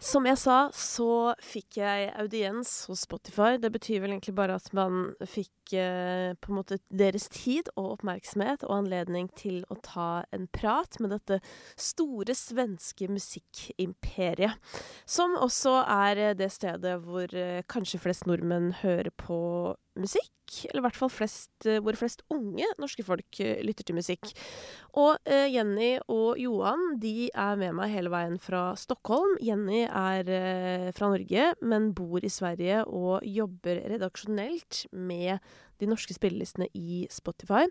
Som jeg sa, så fikk jeg audiens hos Spotify. Det betyr vel egentlig bare at man fikk eh, på en måte deres tid og oppmerksomhet og anledning til å ta en prat med dette store svenske musikkimperiet. Som også er eh, det stedet hvor eh, kanskje flest nordmenn hører på musikk. Eller i hvert fall flest, eh, hvor flest unge norske folk eh, lytter til musikk. Og eh, Jenny og Johan de er med meg hele veien fra Stockholm. Jenny er eh, fra Norge, men bor i Sverige og jobber redaksjonelt med de norske spillelistene i Spotify.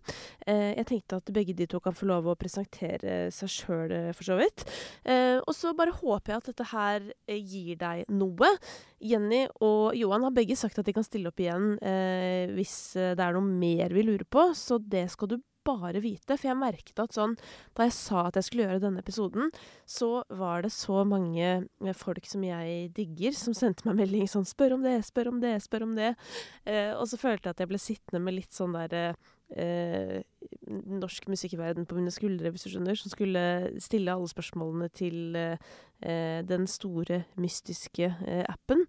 Eh, jeg tenkte at begge de to kan få lov å presentere seg sjøl, eh, for så vidt. Eh, og så bare håper jeg at dette her eh, gir deg noe. Jenny og Johan har begge sagt at de kan stille opp igjen eh, hvis eh, det er noe mer vi lurer på, så det skal du bare vite. For jeg merket at sånn Da jeg sa at jeg skulle gjøre denne episoden, så var det så mange eh, folk som jeg digger, som sendte meg melding sånn 'Spør om det, spør om det, spør om det'. Eh, og så følte jeg at jeg ble sittende med litt sånn derre eh, norsk musikkverden på mine skuldre, hvis du skjønner, som skulle stille alle spørsmålene til eh, den store, mystiske eh, appen.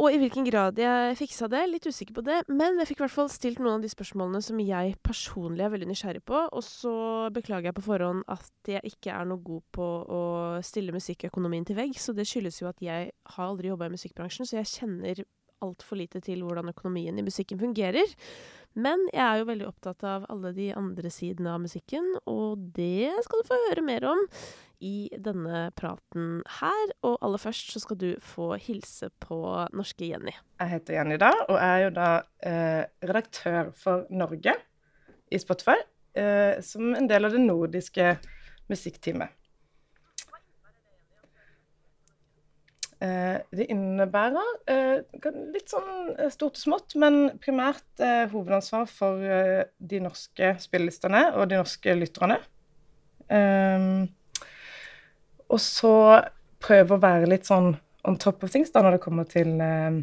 Og i hvilken grad jeg fiksa det, litt usikker på det. Men jeg fikk i hvert fall stilt noen av de spørsmålene som jeg personlig er veldig nysgjerrig på. Og så beklager jeg på forhånd at jeg ikke er noe god på å stille musikkøkonomien til vegg. Så det skyldes jo at jeg har aldri jobba i musikkbransjen, så jeg kjenner altfor lite til hvordan økonomien i musikken fungerer. Men jeg er jo veldig opptatt av alle de andre sidene av musikken, og det skal du få høre mer om i denne praten her. Og aller først så skal du få hilse på norske Jenny. Jeg heter Jenny da, og er jo da eh, redaktør for Norge i Spotify, eh, som en del av det nordiske musikkteamet. Det innebærer eh, litt sånn eh, stort og smått, men primært eh, hovedansvar for eh, de norske spillelistene og de norske lytterne. Ehm, og så prøve å være litt sånn on top of things da når det kommer til eh,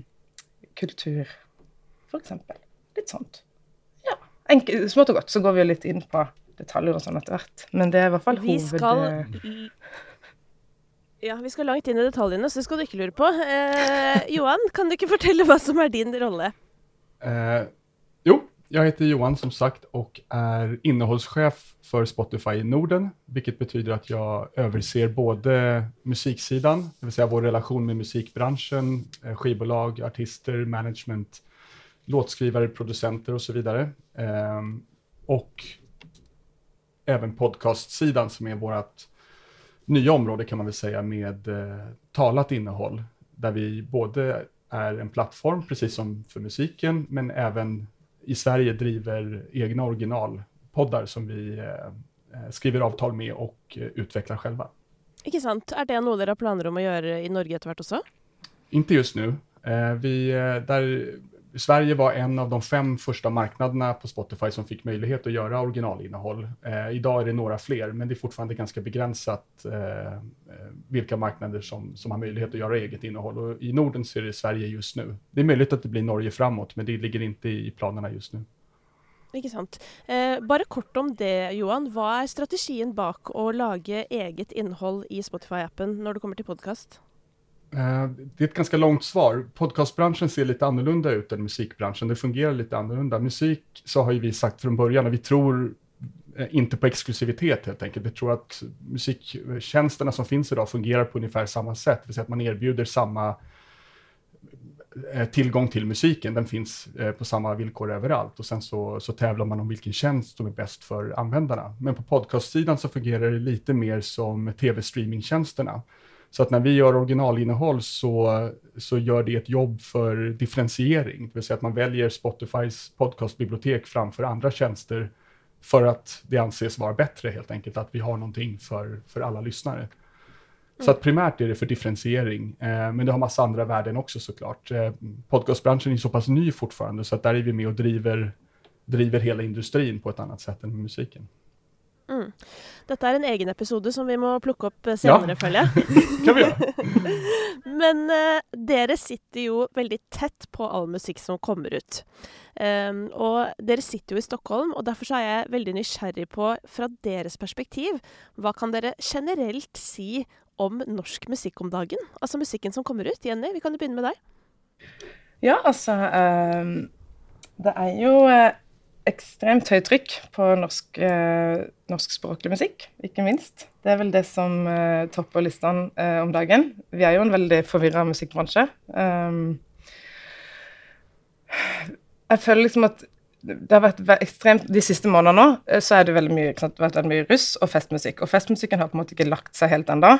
kultur, eksempel. Litt sånt. Ja. Enkel, smått og godt. Så går vi jo litt inn på detaljer og sånn etter hvert. Men det er i hvert fall Vi skal Ja, vi skal langt inn i detaljene, så det skal du ikke lure på. Eh, Johan, kan du ikke fortelle hva som er din rolle? Eh, jo, jeg heter Johan som sagt og er innholdssjef for Spotify i Norden, vilket betyder at jeg overser både musiksidan, det vill säga vår relasjon med musikkbransjen, eh, artister, management, låtskrivare, producenter osv. så vidare. Ehm, och även podcastsidan som er vårt nya område kan man väl säga med eh, talat innehåll, där vi både är en plattform, precis som för musiken, men även i Sverige driver egna originalpoddar som vi eh, eh, skriver avtal med och eh, utvecklar själva. Ikke sant? Er det noe dere har planer om å gjøre i Norge etter hvert også? Inte just nu. Eh, vi, eh, där Sverige var en av de fem första marknaderna på Spotify som fick möjlighet att göra originalinnehåll. Eh, idag är det några fler, men det är fortfarande ganska begränsat eh, eh, vilka marknader som, som har möjlighet att göra eget innehåll. Och I Norden så är det Sverige just nu. Det är möjligt att det blir Norge framåt, men det ligger inte i planerna just nu. Ikke sant. Eh, bare kort om det, Johan. Hva er strategien bak å lage eget innhold i Spotify-appen når det kommer til podkast? Eh, Det är ett ganska långt svar. Podcastbranschen ser lite annorlunda ut än musikbranschen. Det fungerar lite annorlunda. Musik så har ju vi sagt från början och vi tror eh, inte på exklusivitet helt enkelt. Vi tror att musiktjänsterna som finns idag fungerar på ungefär samma sätt. Det vill säga att man erbjuder samma eh, tillgång till musiken. Den finns på samma villkor överallt och sen så, så tävlar man om vilken tjänst som är bäst för användarna. Men på podcastsidan så fungerar det lite mer som tv-streamingtjänsterna. Så att när vi gör originalinnehåll så, så gör det ett jobb för differentiering, det vill säga att man väljer Spotifys podcastbibliotek framför andra tjänster för att det anses vara bättre helt enkelt, att vi har någonting för, för alla lyssnare. Så att primärt är det för differentiering, eh, men det har massa andra värden också såklart. Eh, podcastbranschen är så pass ny fortfarande, så att där är vi med och driver, driver hela industrin på ett annat sätt än musiken. Mm. Dette er en egen episode som vi må plukke opp eh, senere, Ja. føler jeg. kan vi gjøre. Men uh, dere sitter jo veldig tett på all musikk som kommer ut. Um, og dere sitter jo i Stockholm, og derfor så er jeg veldig nysgjerrig på, fra deres perspektiv, hva kan dere generelt si om norsk musikk om dagen? Altså musikken som kommer ut. Jenny, vi kan jo begynne med deg. Ja, altså um, Det er jo uh, ekstremt høyt trykk på norsk, eh, norskspråklig musikk, ikke minst. Det er vel det som eh, topper listene om dagen. Vi er jo en veldig forvirra musikkbransje. Um, jeg føler liksom at det har vært ekstremt, De siste månedene nå eh, så er det veldig mye, sant, vært mye russ og festmusikk. Og festmusikken har på en måte ikke lagt seg helt ennå.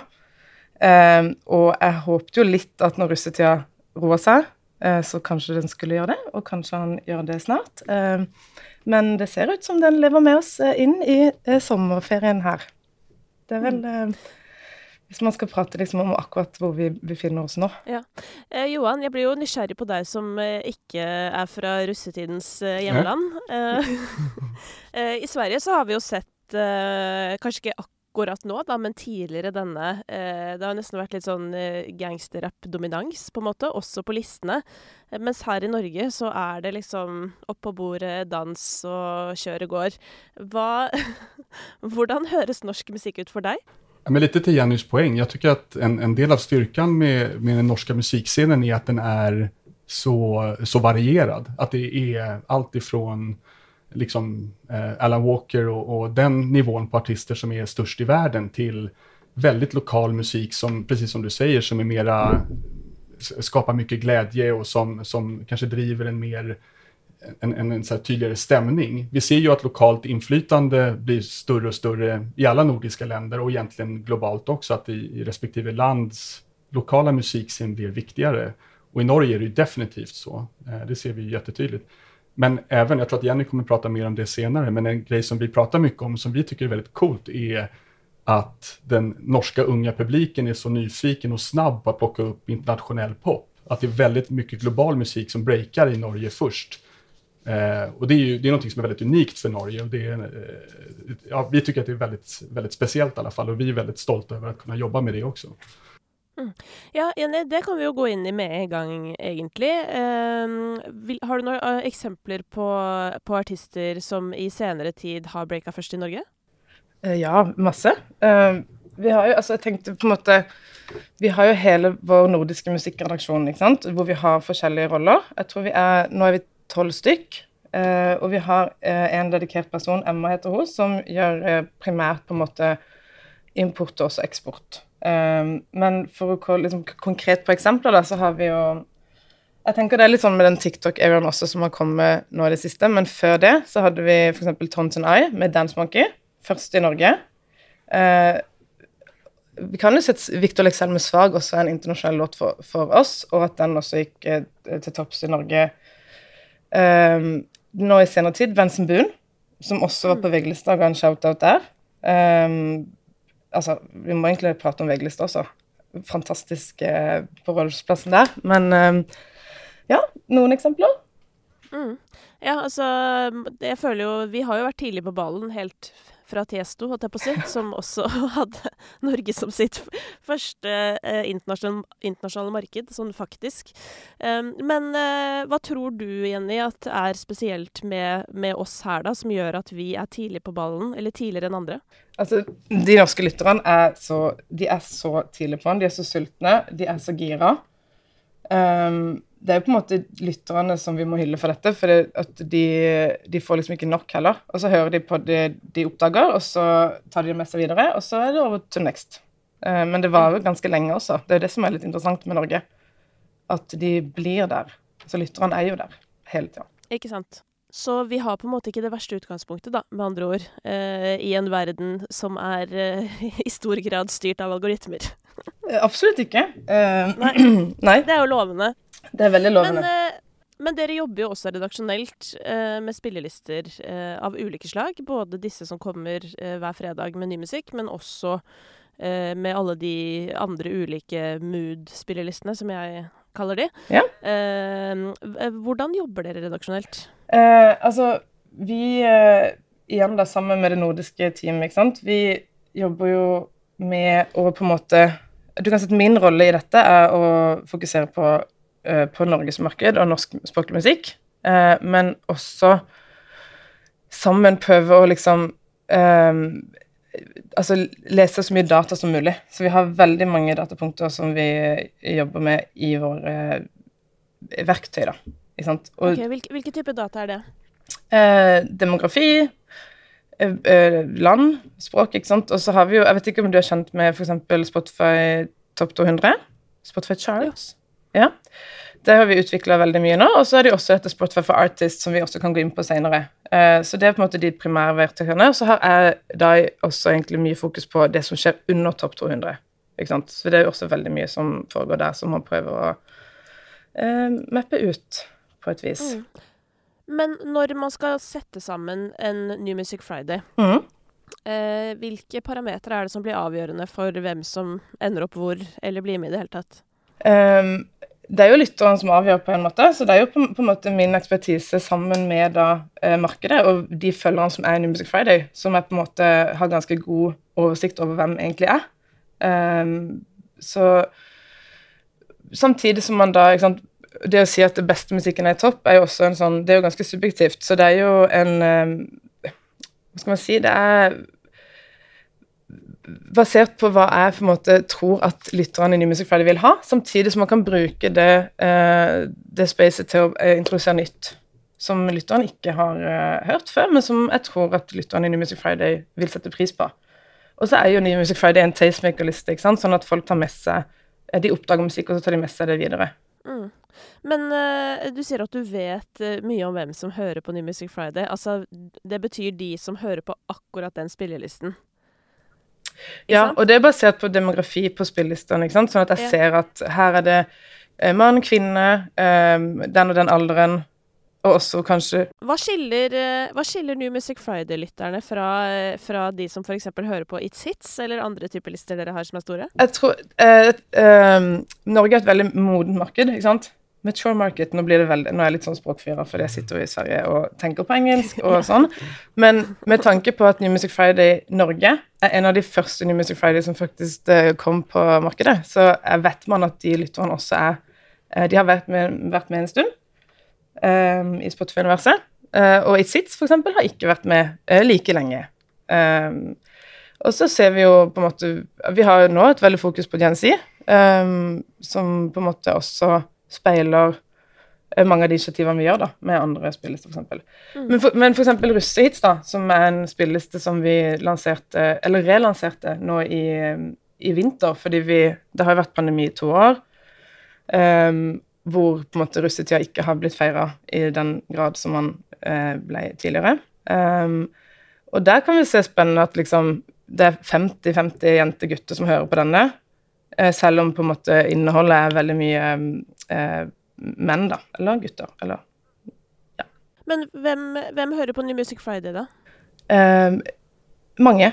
Um, og jeg håpte jo litt at når russetida roer seg, så kanskje den skulle gjøre det. Og kanskje han gjør det snart. Men det ser ut som den lever med oss uh, inn i uh, sommerferien her. Det er vel mm. Hvis man skal prate liksom om akkurat hvor vi befinner oss nå. Ja. Eh, Johan, jeg blir jo nysgjerrig på deg som eh, ikke er fra russetidens eh, hjemland. Ja. Eh, I Sverige så har vi jo sett, eh, kanskje ikke akkurat nå, da, men tidligere denne eh, Det har nesten vært litt sånn gangsterrap-dominans, på en måte, også på listene. mens her i Norge så er det liksom opp på bordet, dans og kjøret går. Hva, hvordan høres norsk musikk ut for deg? Men litt til Jennys poeng. Jeg syns at en, en del av styrkan med, med den norske musikscenen er at den er så, så varierad. At det er alt ifrån liksom, eh, Alan Walker och, och, den nivån på artister som är störst i världen till väldigt lokal musik som, som du säger, som är mera skapar mycket glädje och som, som kanske driver en mer en, en, en tydligare stämning. Vi ser ju att lokalt inflytande blir större och större i alla nordiska länder och egentligen globalt också, att i, i respektive lands lokala musikscen blir viktigare. Och i Norge är det definitivt så. Eh, det ser vi jättetydligt. Men även, jag tror att Jenny kommer prata mer om det senare, men en grej som vi pratar mycket om som vi tycker är väldigt coolt är att den norska unga publiken är så nyfiken och snabb på att plocka upp internationell pop. Att det är väldigt mycket global musik som breakar i Norge först. Eh, och det är ju det är någonting som är väldigt unikt för Norge. Och det är, eh, ja, vi tycker att det är väldigt, väldigt speciellt i alla fall och vi är väldigt stolta över att kunna jobba med det också. Ja, Jenny, det kan vi jo gå inn i med en gang, egentlig. Vil, har du noen uh, eksempler på, på, artister som i senere tid har breaka først i Norge? Uh, ja, masse. Uh, vi har jo, altså jeg tenkte på en måte Vi har jo hele vår nordiske musikkredaksjon, ikke sant? hvor vi har forskjellige roller. Jeg tror vi er, Nå er vi tolv stykk. Uh, og vi har en dedikert person, Emma heter hun, som gjør primært på en måte import og også eksport. Men for å gå liksom, konkret på eksempler, da, så har vi jo Jeg tenker det er litt sånn med den TikTok-eraen også som har kommet nå i det siste, men før det så hadde vi f.eks. Tons and I med Dance Monkey, først i Norge. vi kan jo sette Victor Lexel med Svag også er en internasjonal låt for, for, oss, og at den også gikk til topps i Norge Um, nå i senere tid Vensen Boon, som også var på mm. VG-lista, ga en shout-out der. Um, altså, vi må egentlig prate om VG-lista også. Fantastisk eh, på rådhusplassen der. Men eh, ja, noen eksempler. Mm. Ja, altså Jeg føler jo Vi har jo vært tidlig på ballen helt fra Tiesto, holdt jeg på å si, som også hadde Norge som sitt første eh, internasjonale, internasjonale, marked, sånn faktisk. Um, men eh, hva tror du, Jenny, at er spesielt med, med, oss her, da, som gjør at vi er tidlig på ballen, eller tidligere enn andre? Altså, De norske lytterne er så, de er så tidlig på den, de er så sultne, de er så gira. Um, det er jo på en måte lytterne som vi må hylle for dette, for det, at de, de, får liksom ikke nok heller. Og så hører de på det de oppdager, og så tar de det med seg videre, og så er det over to next. Uh, men det varer ganske lenge også. Det er det som er litt interessant med Norge. At de blir der. Så lytterne er jo der hele tida. Ikke sant. Så vi har på en måte ikke det verste utgangspunktet, da, med andre ord, uh, i en verden som er uh, i stor grad styrt av algoritmer. Absolutt ikke. Nei. Nei. Det er jo lovende. Det er veldig lovende. Men, uh, men dere jobber jo også redaksjonelt uh, med spillelister uh, av ulike slag. Både disse som kommer hver fredag med ny musikk, men også med alle de andre ulike mood-spillelistene, som jeg kaller de. Ja. hvordan jobber dere redaksjonelt? altså, vi Igjen da, sammen med det nordiske teamet, ikke sant. Vi jobber jo med å på en måte Du kan si at min rolle i dette er å fokusere på uh, på norgesmarked og norskspråklig musikk, uh, men også sammen prøve å liksom uh, altså, lese så mye data som mulig. Så vi har veldig mange datapunkter som vi jobber med i våre eh, verktøy, da. Og, okay, hvilke, hvilke type data er det? Eh, demografi, eh, eh, land, språk, ikke sant. Og så har vi jo Jeg vet ikke om du er kjent med f.eks. Spotify Top 200? Spotify Charles? Ja. ja. Det har vi utvikla veldig mye nå. Og så er det jo også dette Spotify for Artists, som vi også kan gå inn på senere. Uh, så det er på en måte de primære verktøyene. Så har jeg da også egentlig mye fokus på det som skjer under topp 200. Ikke sant? Så det er jo også veldig mye som foregår der, som man prøver å eh, mappe ut på et vis. Mm. Men når man skal sette sammen en New Music Friday, mm. eh, hvilke parametere er det som blir avgjørende for hvem som ender opp hvor, eller blir med i det hele tatt? Um, det er jo lytteren som avgjør, på en måte. Så det er jo på, på en måte min ekspertise sammen med da, eh, markedet og de følgerne som er i New Music Friday, som jeg på en måte har ganske god oversikt over hvem egentlig er. Um, så samtidig som man da sant, Det å si at det beste musikken er topp, er jo også en sånn Det er jo ganske subjektivt. Så det er jo en um, Hva skal man si? Det er basert på hva jeg på en måte tror at lytterne i New Music Friday vil ha, samtidig som man kan bruke det, uh, det spacet til å uh, introdusere nytt som lytterne ikke har uh, hørt før, men som jeg tror at lytterne i New Music Friday vil sette pris på. Og så er jo New Music Friday en tastemaker-liste, sånn at folk tar med seg De oppdager musikk, og så tar de med seg det videre. Mm. Men du sier at du vet mye om hvem som hører på New Music Friday. Altså, det betyr de som hører på akkurat den spillelisten? Ja, og det er basert på demografi på spillelistene. Sånn at jeg ser at her er det eh, mann, kvinne, um, den og den alderen, og også kanskje Hva skiller, eh, hva skiller New Music Friday-lytterne fra, fra, de som f.eks. hører på It's Hits, eller andre typer lister dere har som er store? Jeg tror eh, eh, Norge er et veldig modent marked, ikke sant? Mature market, nå blir det veldig, nå er jeg litt sånn språkfyrer fordi jeg sitter jo i Sverige og tenker på engelsk og sånn, men med tanke på at New Music Friday Norge er en av de første New Music Friday som faktisk uh, kom på markedet, så vet man at de lytterne også er uh, De har vært med, vært med en stund um, i Spotify-universet, uh, og It Sits for eksempel har ikke vært med like lenge. Um, og så ser vi jo på en måte Vi har jo nå et veldig fokus på Gen Z, um, som på en måte også speiler eh, mange av de initiativene vi gjør da, med andre spillelister, f.eks. Mm. Men, for, men f.eks. Russehits, da, som er en spilleliste som vi lanserte, eller relanserte nå i, i vinter, fordi vi Det har jo vært pandemi i to år, um, hvor på en måte russetida ikke har blitt feira i den grad som man uh, ble tidligere. Um, og der kan vi se spennende at liksom det er 50-50 jenter-gutter som hører på denne. Eh, selv om på en måte innholdet er veldig mye eh, menn, da. Eller gutter. Eller ja. Men hvem, hvem, hører på New Music Friday, da? Eh, mange.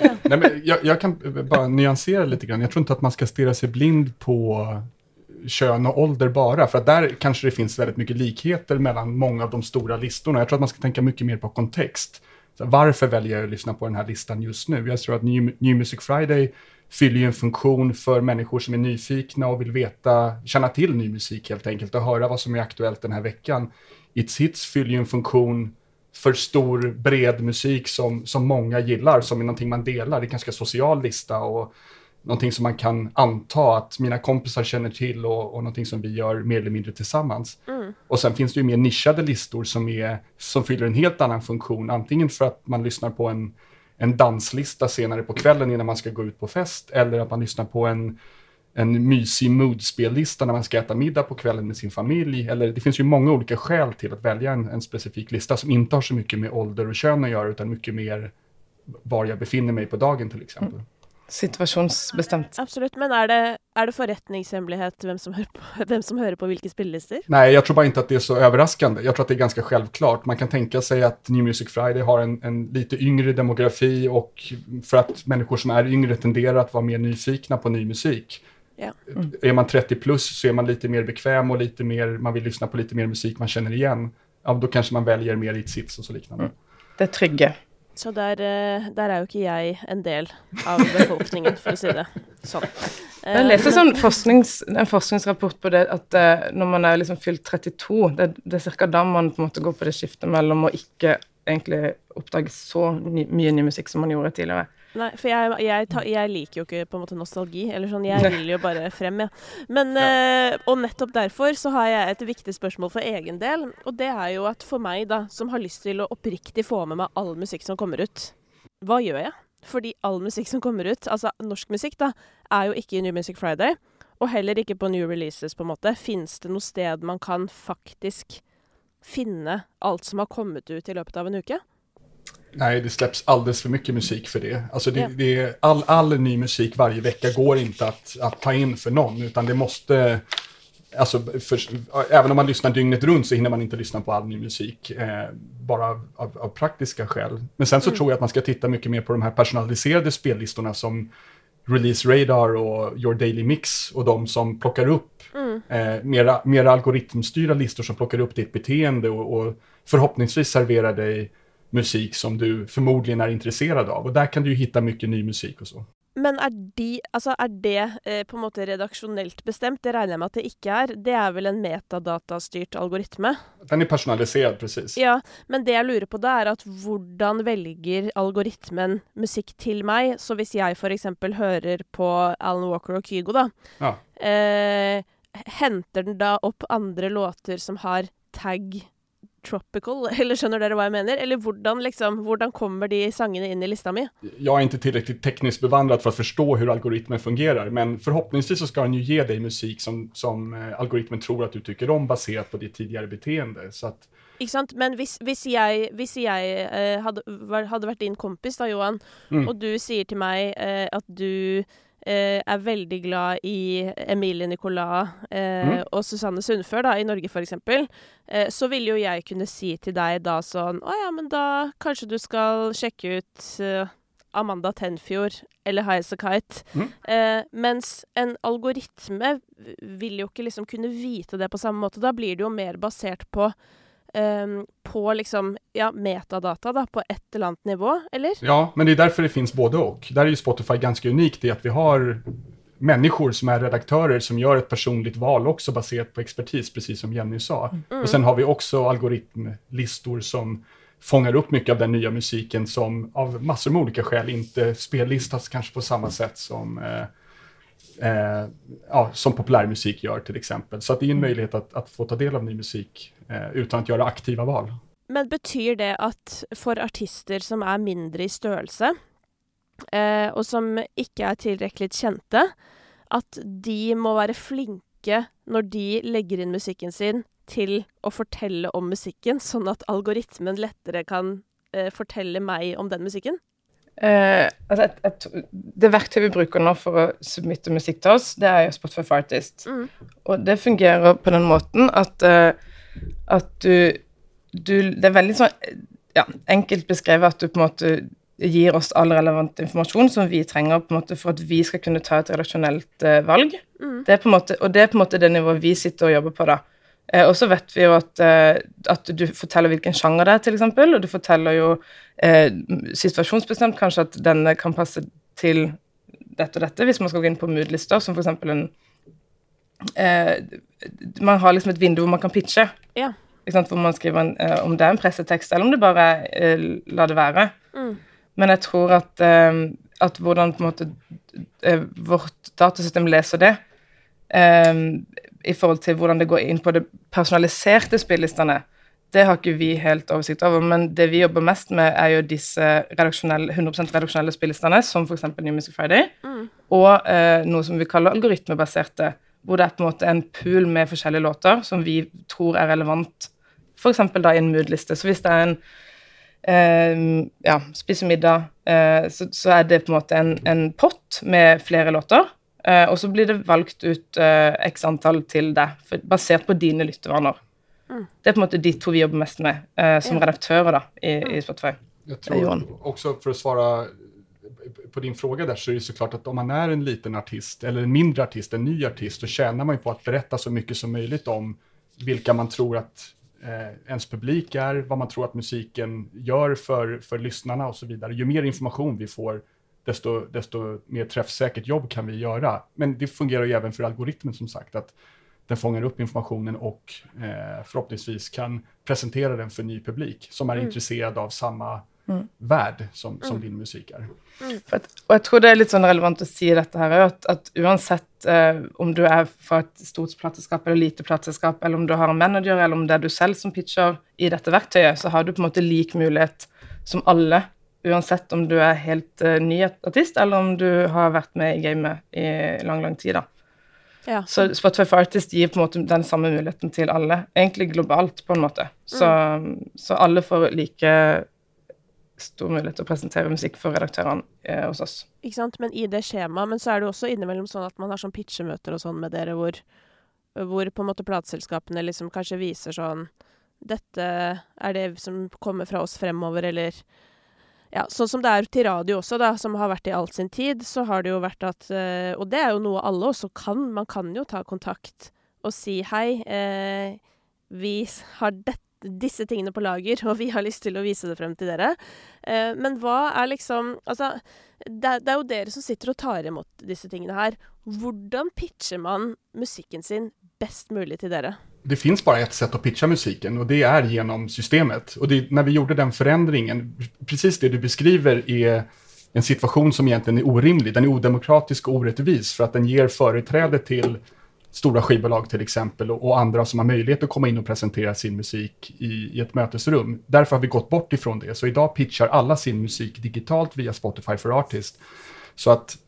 ja. Nej, men jag, jag, kan bara nyansera lite grann. Jag tror inte att man ska stirra sig blind på kön och ålder bara, för att där kanske det finns väldigt mycket likheter mellan många av de stora listorna. Jag tror att man ska tänka mycket mer på kontext. Så varför väljer jag att lyssna på den här listan just nu? Jag tror att New, New Music Friday fyller ju en funktion för människor som är nyfikna och vill veta, känna till ny musik helt enkelt och höra vad som är aktuellt den här veckan. It's Hits fyller ju en funktion för stor, bred musik som, som många gillar, som är någonting man delar. Det är en ganska social lista och någonting som man kan anta att mina kompisar känner till och, och någonting som vi gör mer eller mindre tillsammans. Mm. Och sen finns det ju mer nischade listor som, är, som fyller en helt annan funktion, antingen för att man lyssnar på en en danslista senare på kvällen innan man ska gå ut på fest eller att man lyssnar på en, en mysig moodspellista när man ska äta middag på kvällen med sin familj. Eller det finns ju många olika skäl till att välja en, en specifik lista som inte har så mycket med ålder och kön att göra utan mycket mer var jag befinner mig på dagen till exempel. Mm situasjonsbestemt. Absolutt. Men er det, er det forretningshemmelighet hvem som, på, hvem som hører på hvilke spillelister? Nei, jeg tror bare ikke at det er så overraskende. Jeg tror at det er ganske selvklart. Man kan tenke seg at New Music Friday har en, en litt yngre demografi og for at mennesker som er yngre tenderer å være mer nysgjerrige på ny musik. Ja. Mm. Er man 30 pluss, så er man litt mer bekvem, og lite mer, man vil lyssna på litt mer musik man kjenner igjen. Ja, da kanskje man velger mer i sits og så liknande. Mm. Det trygge Så der, eh, der, er jo ikke jeg en del av befolkningen, for å si det sånn. Jeg leste sånn forsknings, en forskningsrapport på det at uh, når man er liksom fylt 32, det, det er ca. da man på en måte går på det skiftet mellom å ikke egentlig oppdage så ny, mye ny musikk som man gjorde tidligere. Nei, for jeg, jeg, ta, jeg, liker jo ikke på en måte nostalgi. Eller sånn, Jeg vil jo bare frem, ja. Men, ja. Uh, og nettopp derfor så har jeg et viktig spørsmål for egen del. Og det er jo at for meg, da, som har lyst til å oppriktig få med meg all musikk som kommer ut, hva gjør jeg? Fordi all musikk som kommer ut, altså norsk musikk, da, er jo ikke i New Music Friday. Og heller ikke på New Releases, på en måte. Fins det noe sted man kan faktisk finne alt som har kommet ut i løpet av en uke? Nej, det släpps alldeles för mycket musik för det. Alltså det, yeah. det, all, all ny musik varje vecka går inte att, att ta in för någon, utan det måste... Alltså, för, även om man lyssnar dygnet runt så hinner man inte lyssna på all ny musik, eh, bara av, av, av, praktiska skäl. Men sen så mm. tror jag att man ska titta mycket mer på de här personaliserade spellistorna som Release Radar och Your Daily Mix och de som plockar upp mm. eh, mera, mera algoritmstyrda listor som plockar upp ditt beteende och, och förhoppningsvis serverar dig musik som du förmodligen är intresserad av. Och där kan du ju hitta mycket ny musik och så. Men er, de, altså er det eh, på en måte redaksjonelt bestemt? Det regner jeg med at det ikke er. Det er vel en metadatastyrt algoritme? Den er personalisert, presis. Ja, men det jeg lurer på da, er at hvordan velger algoritmen musikk til meg? Så hvis jeg f.eks. hører på Alan Walker og Kygo, da, ja. eh, henter den da opp andre låter som har tag tropical, eller skjønner dere hva jeg mener? Eller hvordan, liksom, hvordan kommer de sangene inn i lista mi? Jeg er ikke tilrekkelig teknisk bevandret for å forstå hvordan algoritmen fungerer, men forhåpentligvis så skal den jo gi deg musikk som, som uh, algoritmen tror at du tykker om, basert på ditt tidligere beteende. Så at ikke sant? Men hvis, hvis jeg, hvis jeg eh, hadde, hadde, vært din kompis, da, Johan, mm. og du sier til meg eh, at du eh, er veldig glad i Emilie Nicolas eh, mm. og Susanne Sundfør, da, i Norge f.eks., eh, så ville jo jeg kunne si til deg da sånn Å ja, men da kanskje du skal sjekke ut Amanda Tenfjord eller Highasakite. Mm. Eh, mens en algoritme vil jo ikke liksom kunne vite det på samme måte. Da blir det jo mer basert på på liksom, ja, metadata da, på et eller annet nivå, eller? Ja, men det er derfor det finnes både og. Der er jo Spotify ganske unikt i at vi har människor som er redaktører som gjør et personlig val også basert på expertis, precis som Jenny sa. Mm. Og sen har vi også algoritmlistor som fångar opp mye av den nye musikken som av massor med olika skäl inte spellistas kanske på samme sätt som eh, eh, ja, som populärmusik gör till exempel. Så det är en mulighet möjlighet att, att få ta del av ny musik eh, utan att göra aktiva val. Men betyr det at for artister som er mindre i størrelse, eh, og som ikke er tilrekkelig kjente, at de må være flinke når de legger inn musikken sin, til å fortelle om musikken, sånn at algoritmen lettere kan eh, fortelle meg om den musikken? Eh, altså et, et, det verktøyet vi bruker nå for å submitte musikk til oss, det er jo Spotify for Artist. Mm. Og det fungerer på den måten at, uh, at du, du, Det er veldig sånn ja, enkelt beskrevet at du på en måte gir oss all relevant informasjon som vi trenger på en måte for at vi skal kunne ta et redaksjonelt uh, valg. Mm. Det måte, og det er på en måte det nivået vi sitter og jobber på, da. Eh, og så vet vi jo at, eh, at, du forteller hvilken sjanger det er, til eksempel, og du forteller jo eh, situasjonsbestemt kanskje at denne kan passe til dette og dette, hvis man skal gå inn på mood-lister, som f.eks. en eh, Man har liksom et vindu hvor man kan pitche. Ja. Hvor man skriver en, eh, om det er en pressetekst, eller om det bare er eh, la det være. Mm. Men jeg tror at, at hvordan på en måte vårt datasystem leser det, i forhold til hvordan det går inn på det personaliserte spillelistene, det har ikke vi helt oversikt over. Men det vi jobber mest med, er jo disse redaksjonelle, 100% redaksjonelle spillelistene, som f.eks. New Music Friday, mm. og eh, noe som vi kaller algoritmebaserte, hvor det er på en måte en pool med forskjellige låter som vi tror er relevant, f.eks. da i en mood-liste. Så hvis det er en eh, ja, spise middag, eh, så, så, er det på en måte en, en pott med flere låter og så blir det valgt ut uh, x antall til deg, basert på dine lyttevaner. Mm. Det er på en måte de to vi jobber mest med uh, som ja. redaktører da, i, i, mm. Spotify. Jeg tror også For å svare på din fråga der, så er det så klart at om man er en liten artist, eller en mindre artist, en ny artist, så tjener man jo på å berette så mye som mulig om hvilke man tror at eh, ens publik är, vad man tror att musiken gör för, för lyssnarna och så vidare. Ju mer information vi får, desto, desto mer träffsäkert jobb kan vi göra. Men det fungerar ju även för algoritmen som sagt, att den fångar upp informationen och eh, förhoppningsvis kan presentera den för ny publik som är mm. intresserad av samma mm. värld som, som mm. din musik är. Mm. At, og jeg tror det er litt sånn relevant å si dette her, at, at uansett eh, om du er fra et stort plateselskap eller lite plateselskap, eller om du har en manager, eller om det er du selv som pitcher i dette verktøyet, så har du på en måte lik mulighet som alle, uansett om du er helt uh, ny artist, eller om du har vært med i gamet i lang, lang tid. da. Ja. Så Spotify for Artist gir på en måte den samme muligheten til alle, egentlig globalt, på en måte. Så, mm. så alle får like stor mulighet til å presentere musikk for redaktørene eh, hos oss. Ikke sant, men i det skjemaet, men så er det også innimellom sånn at man har sånn pitchemøter og sånn med dere, hvor, hvor på en måte plateselskapene liksom kanskje viser sånn Dette er det som kommer fra oss fremover, eller ja, sånn som det er til radio også, da, som har vært i all sin tid, så har det jo vært at øh, Og det er jo noe alle også kan. Man kan jo ta kontakt og si hei, eh, vi har dette disse tingene på lager, og vi har lyst til å vise det frem til dere. Eh, men hva er liksom Altså, det, det, er jo dere som sitter og tar imot disse tingene her. Hvordan pitcher man musikken sin best mulig til dere? Det finns bara ett sätt att pitcha musiken och det är genom systemet. Och det, när vi gjorde den förändringen, precis det du beskriver är en situation som egentligen är orimlig. Den är odemokratisk och orättvis för att den ger företräde till stora skivbolag till exempel och, och, andra som har möjlighet att komma in och presentera sin musik i, i, ett mötesrum. Därför har vi gått bort ifrån det. Så idag pitchar alla sin musik digitalt via Spotify for Artist. Så att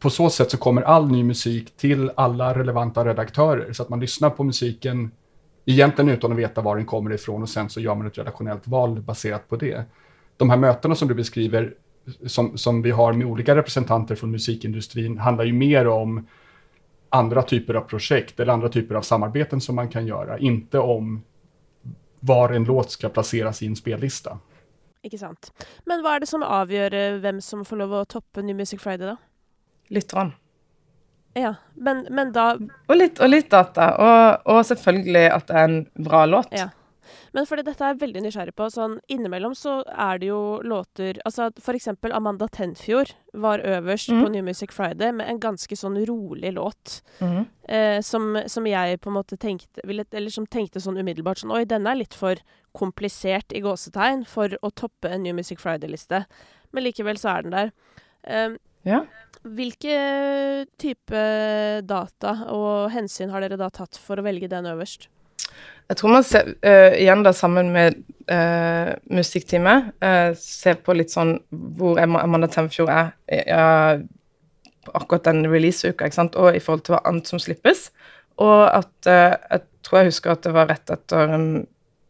på så sätt så kommer all ny musik till alla relevanta redaktörer så att man lyssnar på musiken egentligen utan att veta var den kommer ifrån och sen så gör man ett redaktionellt val baserat på det. De här mötena som du beskriver som, som vi har med olika representanter från musikindustrin handlar ju mer om andra typer av projekt eller andra typer av samarbeten som man kan göra, inte om var en låt ska placeras i en spellista. Ikke sant. Men hva er det som avgjør eh, hvem som får lov å toppe New Music Friday, da? Lytteren. Ja, men, men da og litt, og litt, data. Og, og, selvfølgelig at det er en bra låt. Ja. Men fordi dette er jeg veldig nysgjerrig på. Sånn innimellom så er det jo låter Altså for eksempel Amanda Tenfjord var øverst mm. på New Music Friday med en ganske sånn rolig låt. Mm. Eh, som, som, jeg på en måte tenkte Eller som tenkte sånn umiddelbart sånn Oi, denne er litt for komplisert i gåsetegn for å toppe en New Music Friday-liste. Men likevel så er den der. Eh, ja. Hvilke type data og hensyn har dere da tatt for å velge den øverst? Jeg tror man ser, uh, igjen da sammen med uh, musikkteamet, uh, ser på litt sånn hvor Amanda Temfjord er uh, akkurat den releaseuka, ikke sant, og i forhold til hva annet som slippes. Og at Jeg tror jeg husker at det var rett etter um,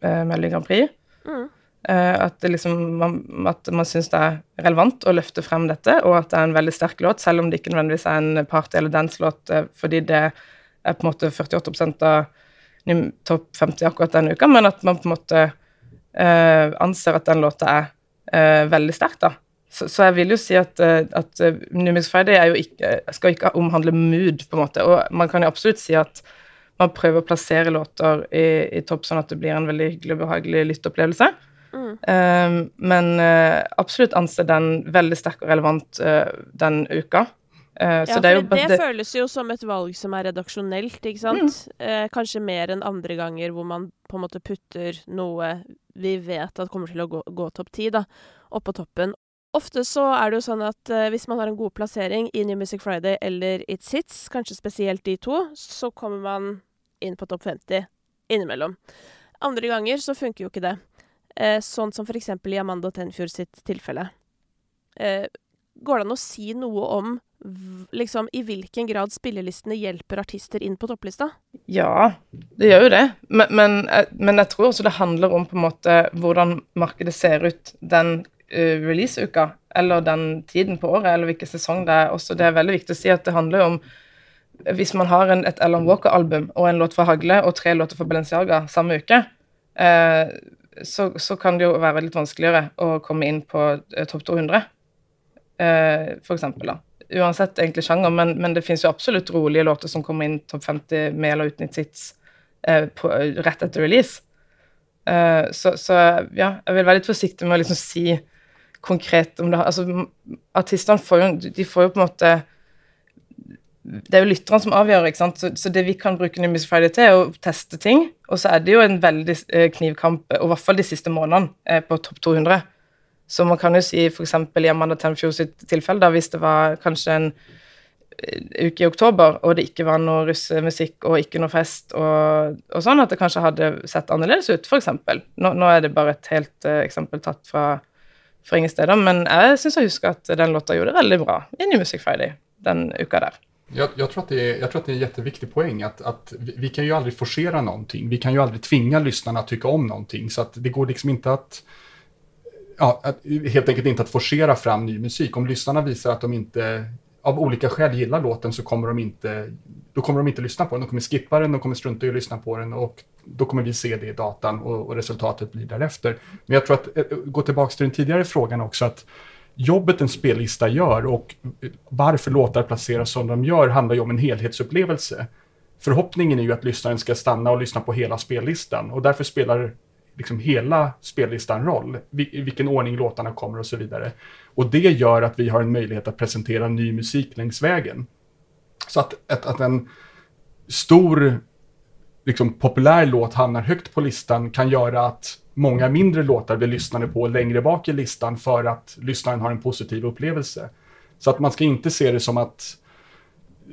Melodi Grand Prix. Mm. At, det liksom, man, at man syns det er relevant å løfte frem dette, og at det er en veldig sterk låt, selv om det ikke nødvendigvis er en party- eller dance-låt, fordi det er på en måte 48% av topp 50 akkurat denne uka, men at man på en måte uh, anser at den låta er uh, veldig sterk, da. Så, så, jeg vil jo si at, uh, at New Mix Friday ikke, skal ikke omhandle mood, på en måte. Og man kan jo absolutt si at man prøver å plassere låter i, i topp, sånn at det blir en veldig hyggelig og behagelig lytteopplevelse. Mm. Um, men absolutt anser den veldig sterk og relevant den uka. Uh, ja, det, jo, det, det, føles jo som et valg som er redaksjonelt, ikke sant? Mm. Uh, kanskje mer enn andre ganger hvor man på en måte putter noe vi vet at kommer til å gå, gå topp ti, da, oppå toppen. Ofte så er det jo sånn at uh, hvis man har en god plassering i New Music Friday eller It's Hits, kanskje spesielt de to, så kommer man inn på topp 50 innimellom. Andre ganger så funker jo ikke det. Sånn som eksempel i Amanda Tenfjord sitt tilfelle. går det an å si noe om liksom, i hvilken grad spillelistene hjelper artister inn på topplista? Ja, det gjør jo det. Men, men, eh, men, jeg tror også det handler om på en måte hvordan markedet ser ut den uh, releaseuka, eller den tiden på året, eller hvilken sesong det er. Også det er veldig viktig å si at det handler om Hvis man har en, et Alan Walker-album og en låt fra Hagle og tre låter fra Balenciaga samme uke, uh, så, så, kan det jo være litt vanskeligere å komme inn på uh, topp 200, eh, da uansett egentlig sjanger, men, men det finnes jo absolutt rolige låter som kommer inn topp 50 med eller uten i hits eh, på, rett etter release. Eh, så, så, ja, jeg vil være litt forsiktig med å liksom si konkret om det Altså, artistene får jo De får jo på en måte det er jo lytterne som avgjør, ikke sant? Så, så, det vi kan bruke New Music Friday til, er å teste ting. Og så er det jo en veldig eh, knivkamp, og i hvert fall de siste månedene, eh, på topp 200. Så man kan jo si f.eks. i Amanda Tenfjord sitt tilfelle, da, hvis det var kanskje en eh, uke i oktober, og det ikke var noe russemusikk og ikke noe fest, og, og sånn, at det kanskje hadde sett annerledes ut, f.eks. Nå, nå er det bare et helt uh, eksempel tatt fra, fra ingen steder, men jeg syns jeg husker at den låta gjorde det veldig bra i New Music Friday den uka der. Jag, jag, tror att det är, jag tror att det är en jätteviktig poäng att, att vi, vi, kan ju aldrig forcera någonting. Vi kan ju aldrig tvinga lyssnarna att tycka om någonting. Så att det går liksom inte att, ja, att, helt enkelt inte att forcera fram ny musik. Om lyssnarna visar att de inte av olika skäl gillar låten så kommer de inte, då kommer de inte lyssna på den. De kommer skippa den, de kommer strunta i att lyssna på den och då kommer vi se det i datan och, och resultatet blir därefter. Men jag tror att, eh, gå tillbaka till den tidigare frågan också, att jobbet en spellista gör och varför låtar placeras som de gör handlar ju om en helhetsupplevelse. Förhoppningen är ju att lyssnaren ska stanna och lyssna på hela spellistan och därför spelar liksom hela spellistan roll, i vilken ordning låtarna kommer och så vidare. Och det gör att vi har en möjlighet att presentera ny musik längs vägen. Så att, att, att en stor liksom, populär låt hamnar högt på listan kan göra att många mindre låtar blir lyssnade på längre bak i listan för att lyssnaren har en positiv upplevelse. Så att man ska inte se det som att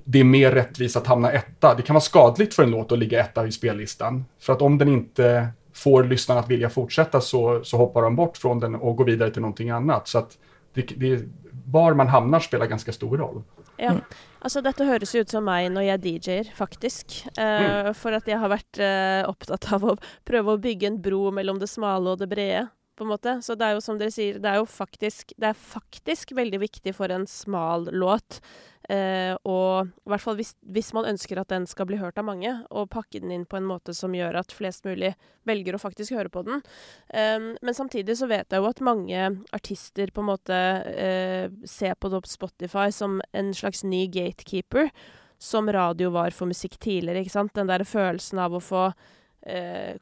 det är mer rättvist att hamna etta. Det kan vara skadligt för en låt att ligga etta i spellistan. För att om den inte får lyssnarna att vilja fortsätta så, så hoppar de bort från den och går vidare till någonting annat. Så att det, det, var man hamnar spelar ganska stor roll. Ja, altså dette høres ut som meg når jeg DJ-er, faktisk. Uh, mm. For at jeg har vært uh, opptatt av å prøve å bygge en bro mellom det smale og det brede. På en måte. Så det er jo som dere sier, det er jo faktisk, det er faktisk veldig viktig for en smal låt Eh, og i hvert fall hvis, hvis, man ønsker at den skal bli hørt av mange, og pakke den inn på en måte som gjør at flest mulig velger å faktisk høre på den. Eh, men samtidig så vet jeg jo at mange artister på en måte eh, ser på Spotify som en slags ny gatekeeper, som radio var for musikk tidligere. ikke sant? Den der følelsen av å få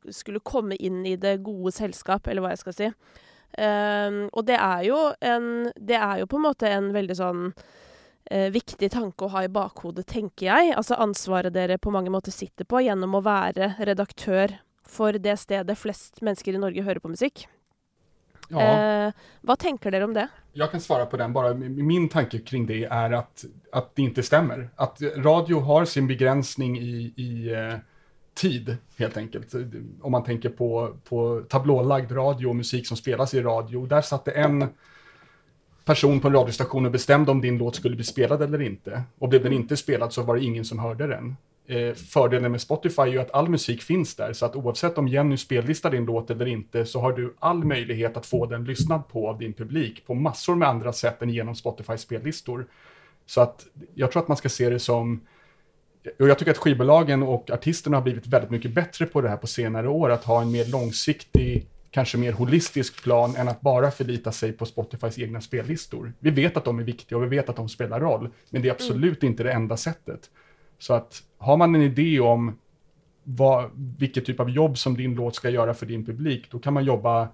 Skulle komme inn i det gode selskap, eller hva jeg skal si. Um, og det er jo en Det er jo på en måte en veldig sånn eh, viktig tanke å ha i bakhodet, tenker jeg. Altså ansvaret dere på mange måter sitter på gjennom å være redaktør for det stedet flest mennesker i Norge hører på musikk. Ja. Eh, hva tenker dere om det? Jeg kan svare på den. Bare min tanke kring det er at, at det ikke stemmer. At radio har sin begrensning i, i eh, tid, helt enkelt. Om man tänker på, på tablålagd radio och musik som spelas i radio. Där satt det en person på en radiostation och bestämde om din låt skulle bli spelad eller inte. Och blev den inte spelad så var det ingen som hörde den. Eh, fördelen med Spotify är ju att all musik finns där, så att oavsett om Jenny spellistar din låt eller inte så har du all möjlighet att få den lyssnad på av din publik på massor med andra sätt än genom Spotify spellistor. Så att jag tror att man ska se det som och jag tycker att skivbolagen och artisterna har blivit väldigt mycket bättre på det här på senare år, att ha en mer långsiktig kanske mer holistisk plan än att bara förlita sig på Spotifys egna spellistor. Vi vet att de är viktiga och vi vet att de spelar roll, men det är absolut mm. inte det enda sättet. Så att har man en idé om vad, vilket typ av jobb som din låt ska göra för din publik, då kan man jobba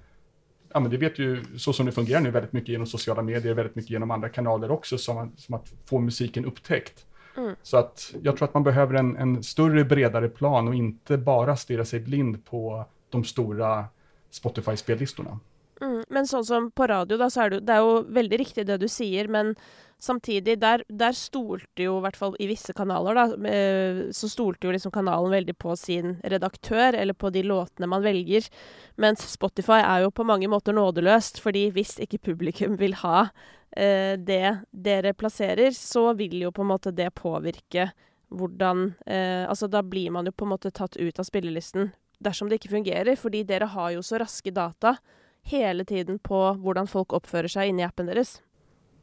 ja, men det vet ju, så som det fungerar nu, väldigt mycket genom sociala medier, väldigt mycket genom andra kanaler också, som, som att få musiken upptäckt. Mm. Så att jag tror att man behöver en, en större, bredare plan och inte bara stirra sig blind på de stora Spotify-spellistorna. Mm, men sånn som på radio, da, så er det, det er jo veldig riktig det du sier, men samtidig, der, der stolte jo, i hvert fall i visse kanaler, da, eh, så stolte jo liksom kanalen veldig på sin redaktør, eller på de låtene man velger. Mens Spotify er jo på mange måter nådeløst, fordi hvis ikke publikum vil ha eh, det dere plasserer, så vil jo på en måte det påvirke hvordan eh, Altså, da blir man jo på en måte tatt ut av spillelisten dersom det ikke fungerer, fordi dere har jo så raske data hele tiden på hvordan folk oppfører seg inne i appen deres.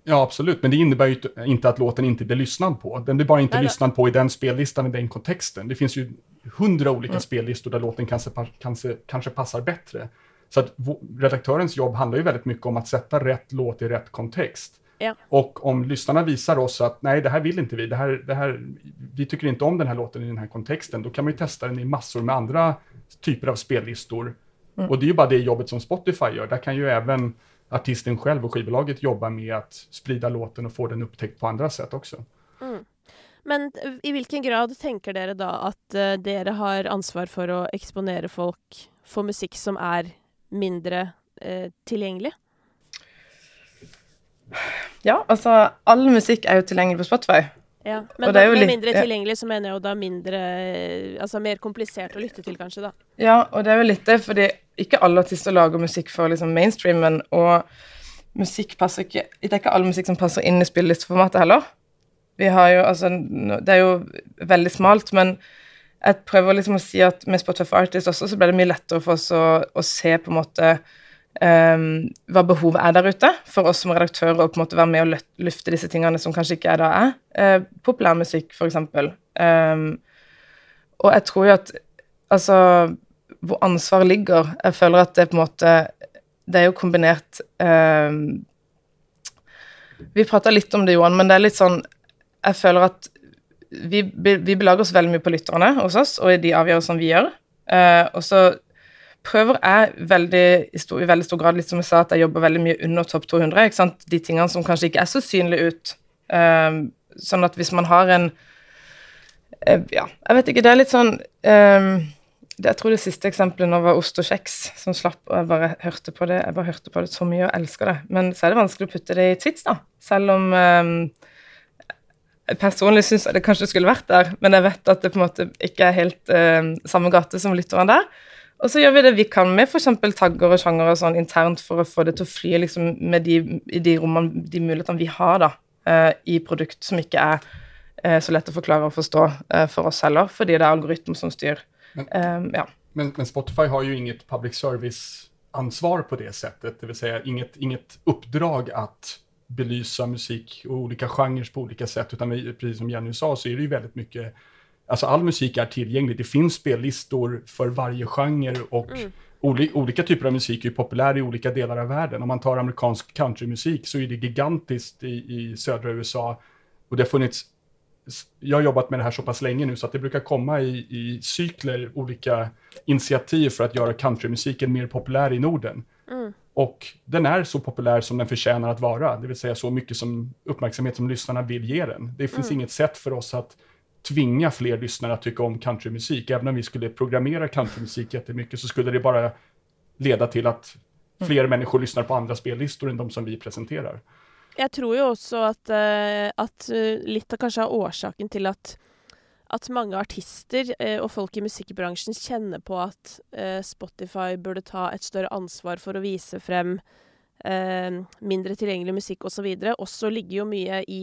Ja, absolut, men det innebär ju inte att låten inte blir lyssnad på. Den blir bara inte Nej, lyssnad på i den spellistan, i den kontexten. Det finns ju hundra olika mm. spellistor där låten kanske, kanske, kanske passar bättre. Så att redaktörens jobb handlar ju väldigt mycket om att sätta rätt låt i rätt kontext. Ja. Och om lyssnarna visar oss att nej, det här vill inte vi, det här, det här, vi tycker inte om den här låten i den här kontexten, då kan man ju testa den i massor med andra typer av spellistor Mm. Och det är ju bara det jobbet som Spotify gör. Där kan ju även artisten själv och skivbolaget jobba med att sprida låten och få den upptäckt på andra sätt också. Mm. Men i hvilken grad tenker dere da at uh, dere har ansvar for å eksponere folk for musikk som er mindre uh, tilgjengelig? Ja, altså all musikk er jo tilgjengelig på Spotify. Ja, Men da, med litt, mindre tilgjengelig så mener jeg jo da mindre Altså mer komplisert å lytte til, kanskje, da. Ja, og det er jo litt det, fordi ikke alle artister lager musikk for liksom mainstreamen, og musikk passer ikke Det er ikke all musikk som passer inn i spillelisteformatet heller. Vi har jo Altså, det er jo veldig smalt, men jeg prøver liksom å si at med Spotify Artist også, så ble det mye lettere for oss å, å se på en måte um, hva behovet er der ute, for oss som redaktører å på en måte være med og lufte disse tingene som kanskje ikke er da er. Uh, populærmusikk, eksempel. Um, og jeg tror jo at Altså, hvor ansvaret ligger Jeg føler at det på en måte Det er jo kombinert um, Vi prata litt om det, Johan, men det er litt sånn Jeg føler at vi, vi belager oss veldig mye på lytterne hos oss, og i de avgjørelsene vi gjør. Uh, og så prøver er veldig, i, veldig stor grad, litt som jeg sa, at jeg jobber veldig mye under topp 200. ikke sant? De tingene som kanskje ikke er så synlige ut. Um, sånn at hvis man har en uh, Ja, jeg vet ikke, det er litt sånn um, det, Jeg tror det siste eksempelet nå var ost og kjeks, som slapp, og jeg bare hørte på det jeg bare hørte på det så mye og elsker det. Men så er det vanskelig å putte det i tweets, da. Selv om um, Personlig syns jeg det kanskje skulle vært der, men jeg vet at det på en måte ikke er helt uh, samme gate som lytteren der. Og så gjør vi det vi kan med f.eks. tagger og sjanger og sånn internt for å få det til å fly liksom, med de, de rommene, de mulighetene vi har da, uh, i produkt som ikke er uh, så lett å forklare og forstå uh, for oss heller, fordi det er algoritmer som styrer. Men, um, ja. men, men, Spotify har jo inget public service-ansvar på det settet, vill säga inget, inget oppdrag at belysa musik og ulike genrer på ulike sätt, utan precis som Jenny sa så är det ju väldigt mycket Alltså all musik är tillgänglig. Det finns spellistor för varje genre och mm. oli olika typer av musik är populär i olika delar av världen. Om man tar amerikansk countrymusik så är det gigantiskt i, i södra USA. Och det har funnits, jag har jobbat med det här så pass länge nu så att det brukar komma i, i cykler olika initiativ för att göra countrymusiken mer populär i Norden. Mm. Och den är så populär som den förtjänar att vara, det vill säga så mycket som uppmärksamhet som lyssnarna vill ge den. Det finns mm. inget sätt för oss att tvinga fler lyssnare att tycka om countrymusik. Även om vi skulle programmera countrymusik jättemycket så skulle det bara leda till att fler mm. människor lyssnar på andra spellistor än de som vi presenterar. Jeg tror jo også at, uh, at uh, litt av kanskje årsaken til at, at mange artister uh, og folk i musikkbransjen kjenner på at Spotify burde ta et større ansvar for å vise frem mindre tilgjengelig musikk osv., også, også ligger jo mye i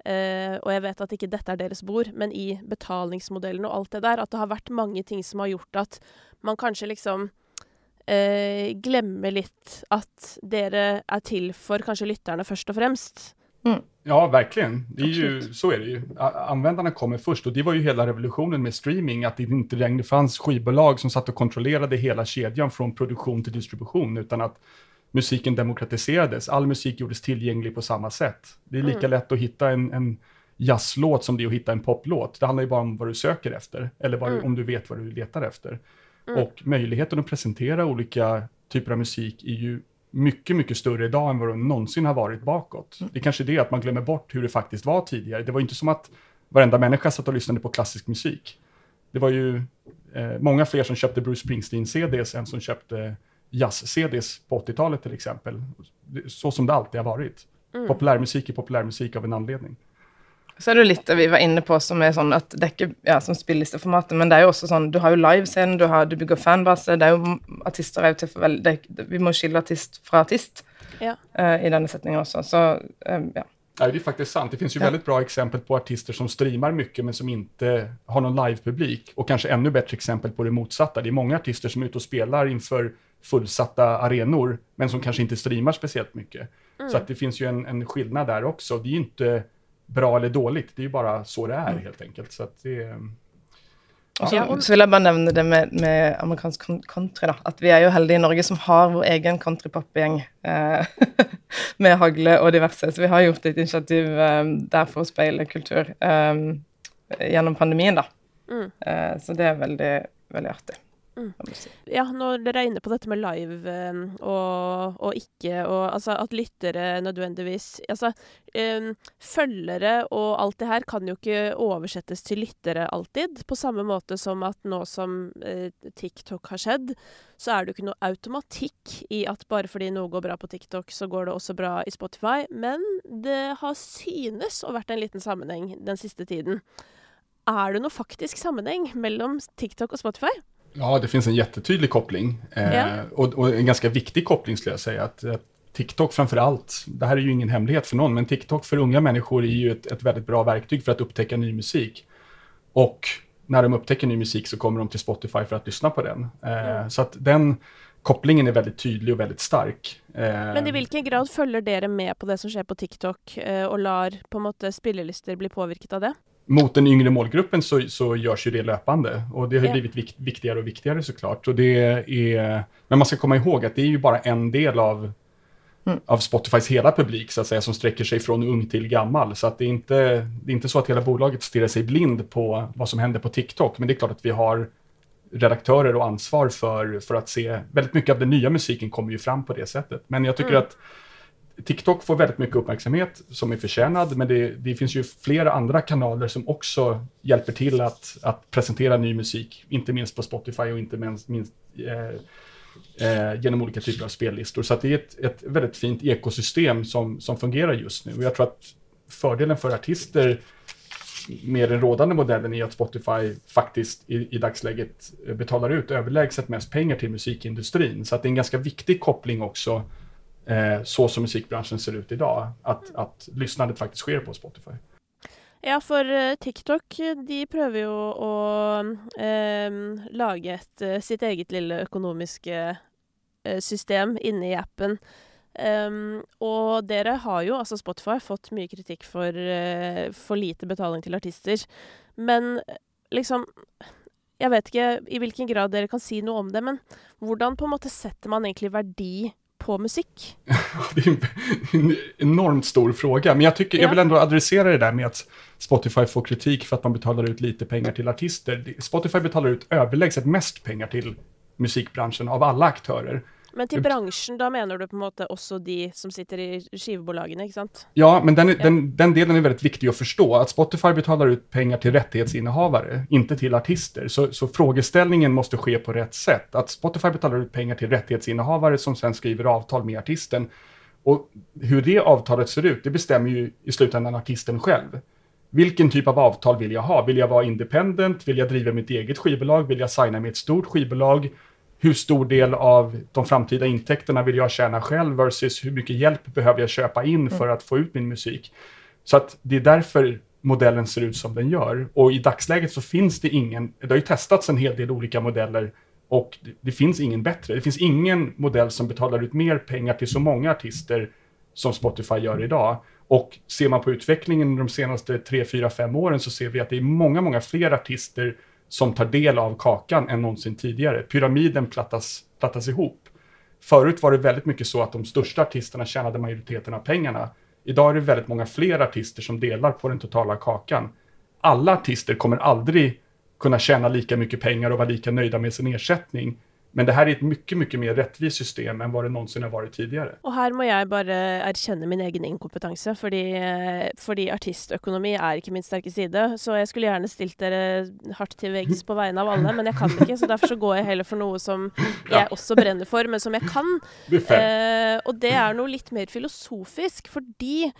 Uh, og jeg vet at ikke dette er deres bord, men i betalingsmodellen og alt det der, at det har vært mange ting som har gjort at man kanskje liksom uh, glemmer litt at dere er til for kanskje lytterne først og fremst. Mm. Ja, verkligen. Det er ju, så er det jo. Användarna kommer først, og det var jo hele revolutionen med streaming, at det ikke lenger fanns skivbolag som satt og kontrollerade hele kedjan fra produksjon til distribution, utan att musiken demokratiserades. All musik gjordes tilgjengelig på samme sätt. Det er lika mm. lätt å hitta en, en jazzlåt som det är att hitta en poplåt. Det handlar ju bara om hva du søker efter, eller vad, mm. om du vet hva du letar efter. Mm. Och möjligheten att presentera olika typer av musik är ju mycket, mycket större idag än vad det någonsin har varit bakåt. Mm. Det är kanske det att man glömmer bort hur det faktiskt var tidigare. Det var inte som att varenda människa satt och lyssnade på klassisk musik. Det var ju eh, många fler som köpte Bruce Springsteen-CDs än som köpte jazz-CDs på 80-talet till exempel. Så som det alltid har varit. Mm. Populärmusik är populärmusik av en anledning. Så er det litt det vi var inne på, som er sånn at det er ikke ja, som spillelisteformatet, men det er jo også sånn Du har jo livescenen, du, du bygger fanbase. det er jo Artister er jo til for det, Vi må skille artist fra artist ja. uh, i denne setningen også. Så uh, ja. Nei, det er faktisk sant. Det finnes jo ja. veldig bra eksempel på artister som streamer mye, men som ikke har noen livepublikk. Og kanskje enda bedre eksempel på det motsatta. Det er mange artister som er ute og spiller inför fullsatta arenor, men som kanske inte streamar speciellt mycket. Mm. Så att det finns ju en, en skillnad där också. Det är ju inte bra eller dåligt, det är ju bara så det är mm. helt enkelt. Så att det, ja. så, så, vil jeg bare nevne det med, med amerikansk country. da, At vi er jo heldige i Norge som har vår egen countrypopgjeng eh, med hagle og diverse. Så vi har gjort et initiativ eh, der for å speile kultur eh, gjennom pandemien, da. Mm. Eh, så det er veldig, veldig artig. Mm. Ja, når dere er inne på dette med live eh, og, og ikke, og altså at lyttere nødvendigvis Altså, um, følgere og alt det her kan jo ikke oversettes til lyttere alltid. På samme måte som at nå som uh, TikTok har skjedd, så er det jo ikke noe automatikk i at bare fordi noe går bra på TikTok, så går det også bra i Spotify. Men det har synes å vært en liten sammenheng den siste tiden. Er det noe faktisk sammenheng mellom TikTok og Spotify? Ja, det finns en jättetydlig koppling. Eh, Ja. och, och en ganska viktig koppling skulle jag säga. Att, att TikTok framför allt, det här är ju ingen hemlighet för någon, men TikTok för unga människor är ju ett, ett väldigt bra verktyg för att upptäcka ny musik. Och när de upptäcker ny musik så kommer de till Spotify för att lyssna på den. Eh, Mm. Så att den kopplingen är väldigt tydlig och väldigt stark. Eh, Men i hvilken grad følger dere med på det som skjer på TikTok, eh, og lar på en måte spillelister bli påvirket av det? Mot den yngre målgruppen så, så görs ju det löpande. Och det har Ja. blivit viktigere viktigare och viktigare såklart. Och det är, men man ska komma ihåg att det är ju bara en del av, Mm. av Spotifys hela publik så att säga, som sträcker sig från ung till gammal. Så att det, är inte, det är inte så att hela bolaget stirrar sig blind på vad som händer på TikTok. Men det är klart att vi har redaktörer och ansvar för, för att se, väldigt mycket av den nya musiken kommer ju fram på det sättet. Men jag tycker Mm. att TikTok får väldigt mycket uppmärksamhet som är förtjänad, men det, det finns ju flera andra kanaler som också hjälper till att, att presentera ny musik, inte minst på Spotify och inte minst, minst eh, eh, genom olika typer av spellistor. Så det är ett, ett väldigt fint ekosystem som, som fungerar just nu. Och jag tror att fördelen för artister med den rådande modellen är att Spotify faktiskt i, i dagsläget betalar ut överlägset mest pengar till musikindustrin. Så det är en ganska viktig koppling också eh, så som musikkbransjen ser ut idag. Att, att lyssnandet faktiskt sker på Spotify. Ja, for eh, TikTok de prøver jo å eh, lage et, eh, sitt eget lille økonomiske eh, system inne i appen. Um, og dere har jo, altså Spotify, fått mye kritikk for uh, for lite betaling til artister. Men liksom Jeg vet ikke i hvilken grad dere kan si noe om det, men hvordan på en måte setter man egentlig verdi på musikk? Det är en, en enormt stor fråga, men jag, tycker, Ja. jag vill ändå adressera det där med att Spotify får kritik för att man betalar ut lite pengar till artister. Spotify betalar ut överlägset mest pengar till musikbranschen av alla aktörer. Men til bransjen, da mener du på en måte også de som sitter i skivebolagene, ikke sant? Ja, men den, den, den delen er veldig viktig å forstå. At Spotify betaler ut penger til rettighetsinnehavere, ikke til artister. Så, så frågeställningen måste ske på rett sett. At Spotify betaler ut penger til rettighetsinnehavere som sen skriver avtal med artisten. Og hvordan det avtalet ser ut, det bestemmer jo i slutändan artisten selv. Vilken typ av avtal vil jeg ha? Vil jeg være independent? Vil jeg drive mitt eget skivbolag? Vil jeg signa med et stort skivbolag? Hur stor del av de framtida intäkterna vill jag tjäna själv versus hur mycket hjälp behöver jag köpa in för att få ut min musik? Så att det är därför modellen ser ut som den gör. Och i dagsläget så finns det ingen, det har ju testats en hel del olika modeller och det, det finns ingen bättre. Det finns ingen modell som betalar ut mer pengar till så många artister som Spotify gör idag. Och ser man på utvecklingen de senaste 3, 4, 5 åren så ser vi att det är många, många fler artister som tar del av kakan än någonsin tidigare. Pyramiden plattas, plattas ihop. Förut var det väldigt mycket så att de största artisterna tjänade majoriteten av pengarna. Idag är det väldigt många fler artister som delar på den totala kakan. Alla artister kommer aldrig kunna tjäna lika mycket pengar och vara lika nöjda med sin ersättning. Men det här är ett mycket, mycket mer rättvist system enn vad det någonsin har vært tidligere. Og her må jeg bare erkjenne min egen inkompetanse, fordi, eh, fordi artistøkonomi er ikke min sterke side. Så jeg skulle gjerne stilt dere hardt til veggs på vegne av alle, men jeg kan ikke. Så derfor så går jeg heller for noe som jeg også brenner for, men som jeg kan. Det är. Eh, og det er noe litt mer filosofisk, fordi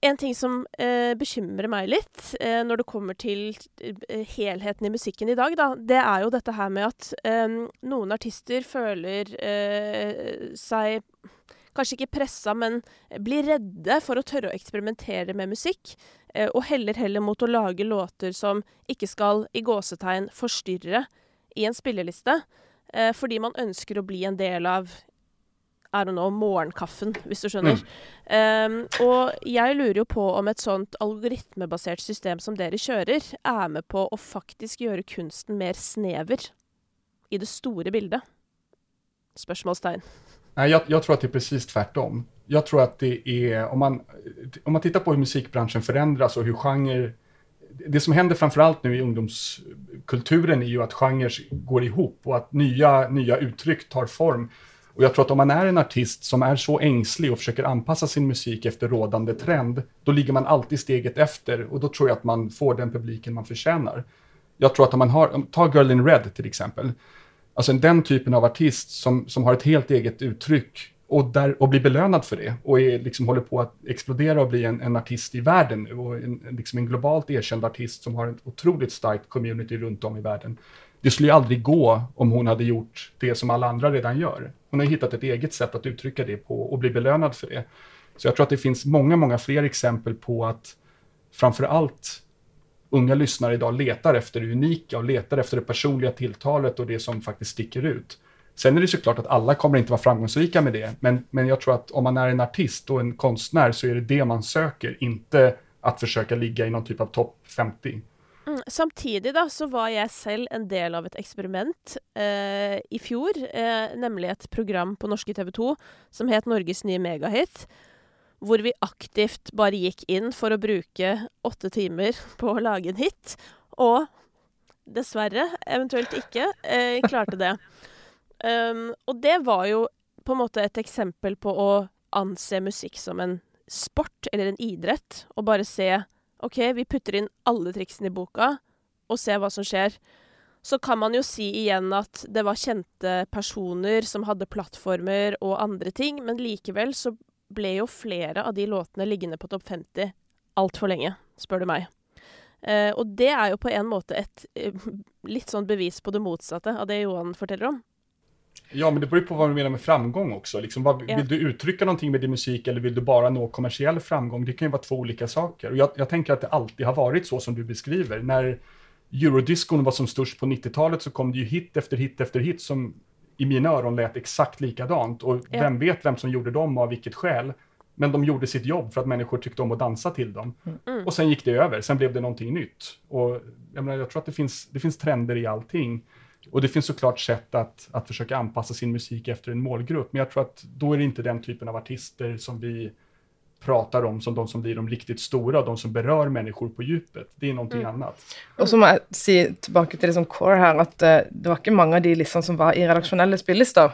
en ting som eh, bekymrer meg litt eh, når det kommer til eh, helheten i musikken i dag, da, det er jo dette her med at eh, noen artister føler eh, seg Kanskje ikke pressa, men blir redde for å tørre å eksperimentere med musikk. Eh, og heller heller mot å lage låter som ikke skal i gåsetegn forstyrre i en spilleliste. Eh, fordi man ønsker å bli en del av I don't know, morgenkaffen, hvis du skjønner. Um, og jeg lurer jo på om et sånt algoritmebasert system som dere kjører, er med på å faktisk gjøre kunsten mer snever i det store bildet. Spørsmålstegn. Nej, jag, jag tror att det är precis tvärtom. Jag tror att det är, om man, om man tittar på hur musikbranschen förändras och hur genre, det som händer framförallt nu i ungdomskulturen, er är ju att genrer går ihop och att nya, nya uttryck tar form. Och jag tror att om man är en artist som är så ängslig och försöker anpassa sin musik efter rådande trend, då ligger man alltid steget efter och då tror jag att man får den publiken man förtjänar. Jag tror att om man har, ta Girl in Red till exempel, alltså den typen av artist som, som har ett helt eget uttryck och, där, och blir belönad för det och är, liksom, håller på att explodera och bli en, en artist i världen nu och en, liksom en globalt erkänd artist som har ett otroligt starkt community runt om i världen. Det skulle ju aldrig gå om hon hade gjort det som alla andra redan gör. Hon har hittat ett eget sätt att uttrycka det på och bli belönad för det. Så jag tror att det finns många, många fler exempel på att framför allt unga lyssnare idag letar efter det unika och letar efter det personliga tilltalet och det som faktiskt sticker ut. Sen är det såklart att alla kommer inte vara framgångsrika med det, men, men jag tror att om man är en artist och en konstnär så är det det man söker, inte att försöka ligga i någon typ av topp 50. Mm, samtidig da, så var jeg selv en del av et eksperiment eh, i fjor. Eh, nemlig et program på norske TV 2 som het Norges nye megahit. Hvor vi aktivt bare gikk inn for å bruke åtte timer på å lage en hit. Og dessverre, eventuelt ikke, eh, klarte det. Um, og det var jo på en måte et eksempel på å anse musikk som en sport eller en idrett, og bare se OK, vi putter inn alle triksene i boka, og ser hva som skjer. Så kan man jo si igjen at det var kjente personer som hadde plattformer og andre ting, men likevel så ble jo flere av de låtene liggende på topp 50 altfor lenge, spør du meg. Eh, og det er jo på en måte et eh, litt sånn bevis på det motsatte av det Johan forteller om. Ja, men det beror på vad du menar med framgång också. Liksom, vad, ja. Vill du uttrycka någonting med din musik eller vill du bara nå kommersiell framgång? Det kan ju vara två olika saker. Och jag, jag tänker att det alltid har varit så som du beskriver. När eurodiscon var som störst på 90-talet så kom det ju hit efter hit efter hit som i mina öron lät exakt likadant. Och ja. vem vet vem som gjorde dem och av vilket skäl. Men de gjorde sitt jobb för att människor tyckte om att dansa till dem. Mm. Och sen gick det över, sen blev det någonting nytt. Och jag, menar, jag tror att det finns, det finns trender i allting. Och det finns såklart sätt att, att försöka anpassa sin musik efter en målgrupp, men jag tror att då är det inte den typen av artister som vi pratar om som de som blir de riktigt stora, de som berör människor på djupet. Det är någonting mm. annat. Och så må jeg si tilbake til liksom core her, at uh, det var ikke mange av de liksom som var i redaksjonelle spillelister.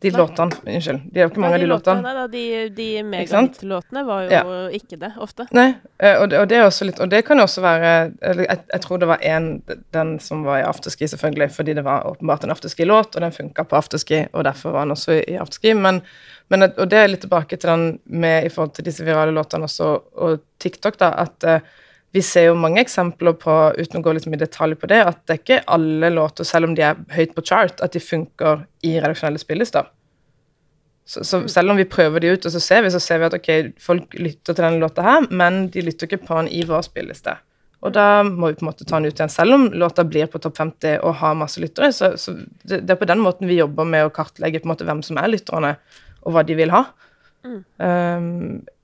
De låtene Unnskyld. De er jo ikke mange av de låtene. Da, de, de megahit-låtene var jo ja. ikke det, ofte. Nei, eh, og det, og det, er også litt Og det kan jo også være jeg, jeg tror det var én, den som var i afterski, selvfølgelig, fordi det var åpenbart en afterski-låt, og den funka på afterski, og derfor var den også i afterski. Men, men, og det er litt tilbake til den med i forhold til disse virale låtene også, og TikTok, da, at uh, vi ser jo mange eksempler på, uten å gå liksom i detalj på det, at det er ikke alle låter, selv om de er høyt på chart, at de funker i redaksjonelle spillelister. Så, så, selv om vi prøver de ut, og så ser vi, så ser vi at ok, folk lytter til denne låta her, men de lytter ikke på den i vår spilleliste. Og da må vi på en måte ta den ut igjen. Selv om låta blir på topp 50 og har masse lyttere, så, så det, det, er på den måten vi jobber med å kartlegge på en måte hvem som er lytterne, og hva de vil ha. Mm. Um,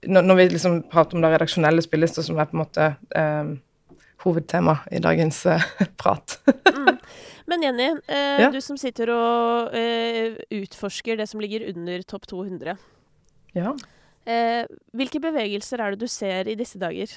når, vi liksom prater om det redaksjonelle spillelister, som er på en måte um, hovedtema i dagens uh, prat. mm. Men Jenny, eh, ja. du som sitter og eh, utforsker det som ligger under topp 200. Ja. Eh, hvilke bevegelser er det du ser i disse dager?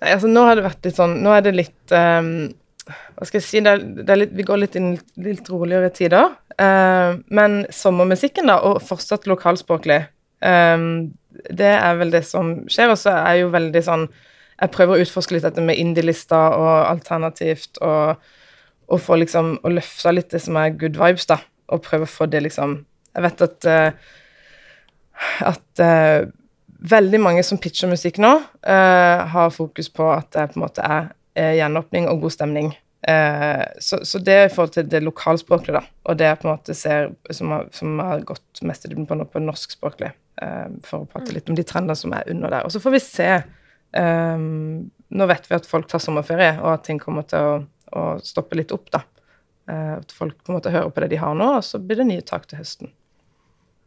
Nei, altså nå har det vært litt sånn Nå er det litt um, Hva skal jeg si det det litt, Vi går litt inn litt roligere tider. Uh, men sommermusikken, da, og fortsatt lokalspråklig, Um, det er vel det som skjer. Og så er jo veldig sånn Jeg prøver å utforske litt dette med indie-lister og alternativt, og, og få liksom Å løfte litt det som er good vibes, da. Og prøve å få det liksom Jeg vet at uh, at uh, veldig mange som pitcher musikk nå, uh, har fokus på at det på en måte er gjenåpning og god stemning. Eh, så, så, det er i forhold til det lokalspråklige, da. Og det jeg på en måte ser, som, har, som har gått mest i dybden på, på norskspråklig, eh, for å prate mm. litt om de trendene som er under der. Og så får vi se. Eh, nå vet vi at folk tar sommerferie, og at ting kommer til å, å stoppe litt opp, da. Eh, at folk på en måte hører på det de har nå, og så blir det nye tak til høsten.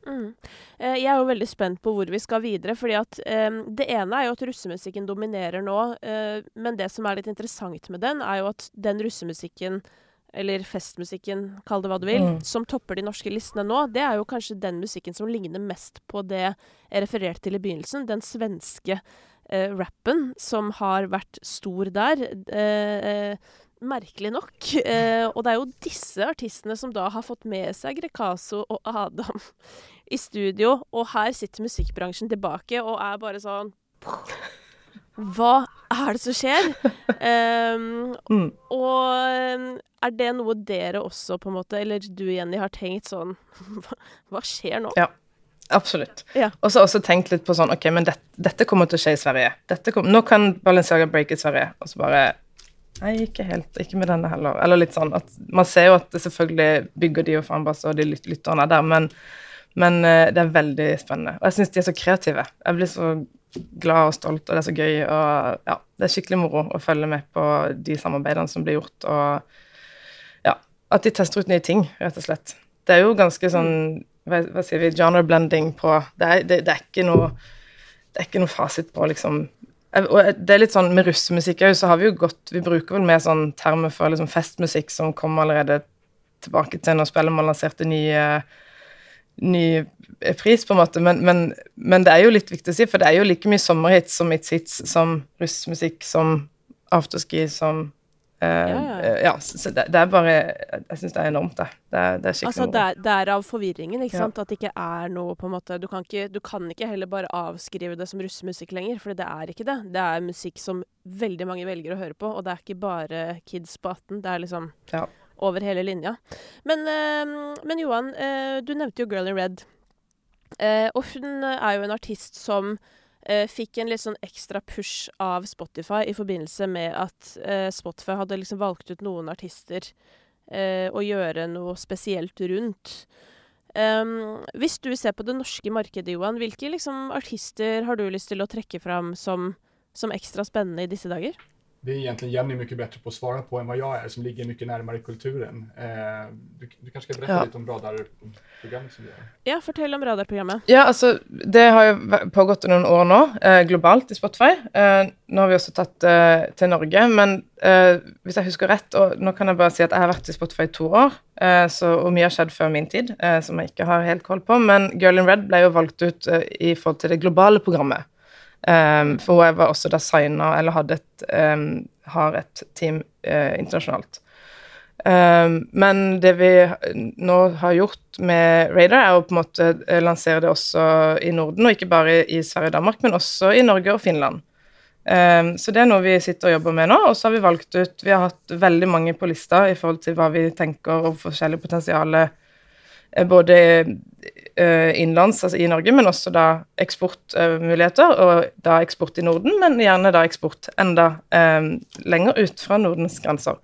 Mm. Eh, jeg er jo veldig spent på hvor vi skal videre. fordi at um, Det ene er jo at russemusikken dominerer nå. Uh, men det som er litt interessant med den, er jo at den russemusikken, eller festmusikken, kall det hva du vil, mm. som topper de norske listene nå, det er jo kanskje den musikken som ligner mest på det jeg refererte til i begynnelsen. Den svenske uh, rappen som har vært stor der. Uh, merkelig nok. Eh, og det er jo disse artistene som da har fått med seg Grecaso og Adam i studio, og her sitter musikkbransjen tilbake og er bare sånn Hva er det som skjer? Eh, mm. Og er det noe dere også, på en måte, eller du Jenny, har tenkt sånn Hva skjer nå? Ja. Absolutt. Ja. Og så også tenkt litt på sånn OK, men det, dette kommer til å skje i Sverige. Kom, nå kan Balenciaga breake i Sverige. Og så bare Nei, ikke helt. Ikke med denne heller. Eller litt sånn at Man ser jo at det selvfølgelig bygger de og fanbase og de lytterne der, men, men uh, det er veldig spennende. Og jeg syns de er så kreative. Jeg blir så glad og stolt, og det er så gøy. Og ja, det er skikkelig moro å følge med på de samarbeidene som blir gjort, og ja, at de tester ut nye ting, rett og slett. Det er jo ganske sånn hva, hva sier vi, genre blending på Det er, det, det er ikke noe det er ikke noe fasit på liksom og det er litt sånn Med russemusikk òg, så har vi jo gått Vi bruker vel mer sånn termer for liksom festmusikk som kom allerede tilbake til når Spellemann lanserte nye ny pris, på en måte, men, men, men, det er jo litt viktig å si, for det er jo like mye sommerhits som It's Hits, som russmusikk, som afterski, som uh, ja, ja, så det, det, er bare Jeg syns det er enormt, det. Det er, det er skikkelig altså, det, det er av forvirringen, ikke sant? At det ikke er noe på en måte du kan, ikke, du kan ikke heller bare avskrive det som russemusikk lenger, for det er ikke det. Det er musikk som veldig mange velger å høre på, og det er ikke bare kids på 18. Det er liksom ja over hele linja. Men, uh, men Johan, uh, du nevnte jo Girl in Red. Uh, og hun er jo en artist som fikk en litt sånn ekstra push av Spotify i forbindelse med at Spotify hadde liksom valgt ut noen artister å gjøre noe spesielt rundt. Um, hvis du ser på det norske markedet, Johan, hvilke liksom, artister har du lyst til å trekke fram som, som ekstra spennende i disse dager? Det är egentligen Jenny mycket bättre på att svara på än vad jag är, som ligger mycket närmare kulturen. Eh, du, du, kanske ska berätta ja. lite om radarprogrammet som du gör? Ja, fortell om radarprogrammet. Ja, altså, det har ju pågått noen år nå, eh, globalt i Spotify. Eh, nå har vi også tatt eh, til Norge, men eh, hvis jeg husker rett, og nå kan jeg bare si at jeg har vært i Spotify i to år, eh, så, og mye har skjedd før min tid, som jeg ikke har helt koll på, men Girl in Red ble jo valgt ut i forhold til det globale programmet. Um, for hun var også designer, eller et, um, har et team uh, internasjonalt. Um, men det vi nå har gjort med Radar, er å på en måte eh, lansere det også i Norden, og ikke bare i Sverige og Danmark, men også i Norge og Finland. så det er noe vi sitter og jobber med nå, og så har vi valgt ut Vi har hatt veldig mange på lista i forhold til hva vi tenker og forskjellig potensial Eh, både innenlands, altså i Norge, men også da eksportmuligheter, og da eksport i Norden, men gjerne da eksport enda eh, lenger ut fra Nordens grenser.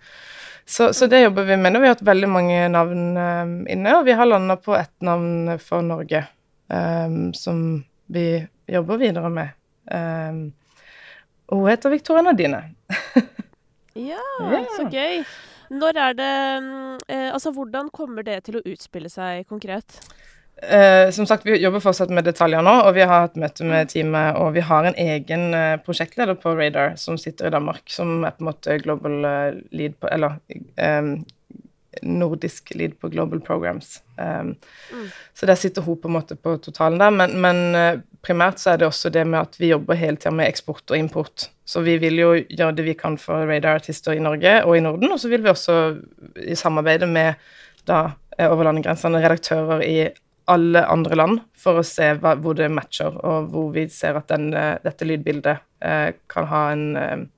Så, så, det jobber vi med nå. Vi har hatt veldig mange navn um, inne, og vi har landa på ett navn for Norge um, som vi jobber videre med. og hun heter Victoria Nadine. ja, yeah. så gøy. Når er det eh, Altså, hvordan kommer det til å utspille seg konkret? Eh, som sagt, vi jobber fortsatt med detaljer nå, og vi har hatt møte med teamet. Og vi har en egen eh, prosjektleder på Radar som sitter i Danmark, som er på en måte global eh, lead på Eller eh, nordisk lead på Global Programs. Um, mm. Så der sitter hun på en måte på totalen der. Men, men primært så er det også det med at vi jobber hele tida med eksport og import. Så vi vil jo gjøre det vi kan for radar-artister i Norge og i Norden, og så vil vi også i samarbeide med da over landegrensene redaktører i alle andre land for å se hva, hvor det matcher, og hvor vi ser at den, uh, dette lydbildet uh, kan ha en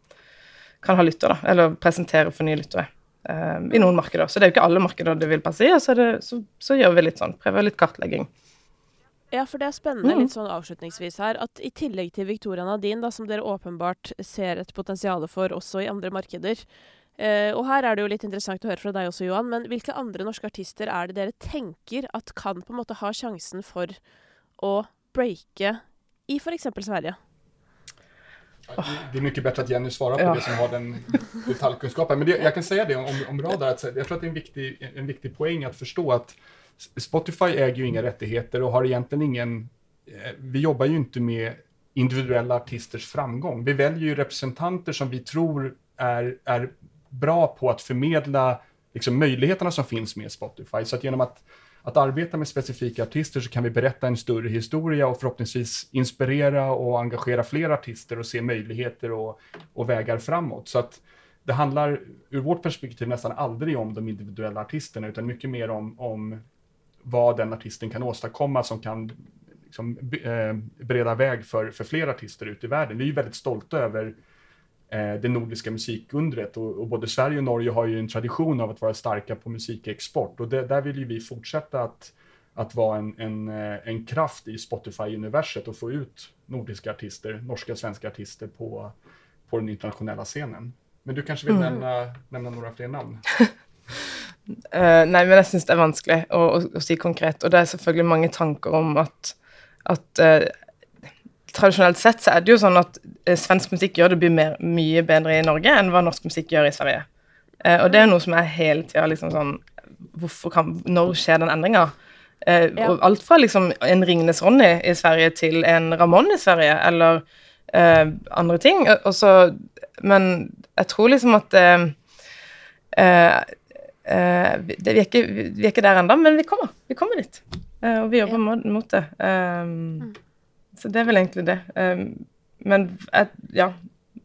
kan ha lytter, da, eller presentere for nye lyttere i noen markeder. Så det er jo ikke alle markeder det vil passe i, så, det, så, så gjør vi litt sånn, prøver litt kartlegging. Ja, for det er spennende mm. litt sånn avslutningsvis her, at i tillegg til Victoria Nadine, da, som dere åpenbart ser et potensial for også i andre markeder, eh, og her er det jo litt interessant å høre fra deg også, Johan, men hvilke andre norske artister er det dere tenker at kan på en måte ha sjansen for å breake i f.eks. Sverige? Det er mye bedre at Jenny svarer på ja. det som har den detaljkunnskapen. Men det, jeg kan si det om, om Radar, At jeg tror att det er en viktig, en viktig poeng å forstå at Spotify eier jo ingen rettigheter og har egentlig ingen... Vi jobber jo ikke med individuelle artisters framgång. Vi velger jo representanter som vi tror er, är bra på att förmedla liksom, möjligheterna som finns med Spotify. Så att genom att att arbeta med specifika artister så kan vi berätta en större historia och förhoppningsvis inspirera och engagera fler artister och se möjligheter och, och vägar framåt. Så att det handlar ur vårt perspektiv nästan aldrig om de individuella artisterna utan mycket mer om, om vad den artisten kan åstadkomma som kan liksom, eh, bereda väg för, för fler artister ute i världen. Vi är väldigt stolta över eh, det nordiska musikundret och, och, både Sverige och Norge har ju en tradition av att vara starka på musikexport och det, där vill ju vi fortsätta att, att vara en, en, eh, en kraft i Spotify-universet och få ut nordiska artister, norska och svenska artister på, på den internationella scenen. Men du kanske vill mm. nämna, nämna några fler namn? Uh, nei, men jeg syns det er vanskelig å, å, å, si konkret. Og det er selvfølgelig mange tanker om at, at uh, Tradisjonelt sett så er det jo sånn at uh, svensk musikk gjør det mer, mye bedre i Norge enn hva norsk musikk gjør i Sverige. og det er noe som er hele tida liksom sånn hvorfor kan, Når skjer den endringa? Ja. Og alt fra liksom en Ringnes Ronny i Sverige til en Ramón i Sverige, eller andre ting. Og så, men jeg tror liksom at det, vi, er ikke, vi, er ikke, der ennå, men vi kommer. Vi kommer dit. Og vi jobber ja. mot det. Um, mm. Så det er vel egentlig det. Um, men et, ja,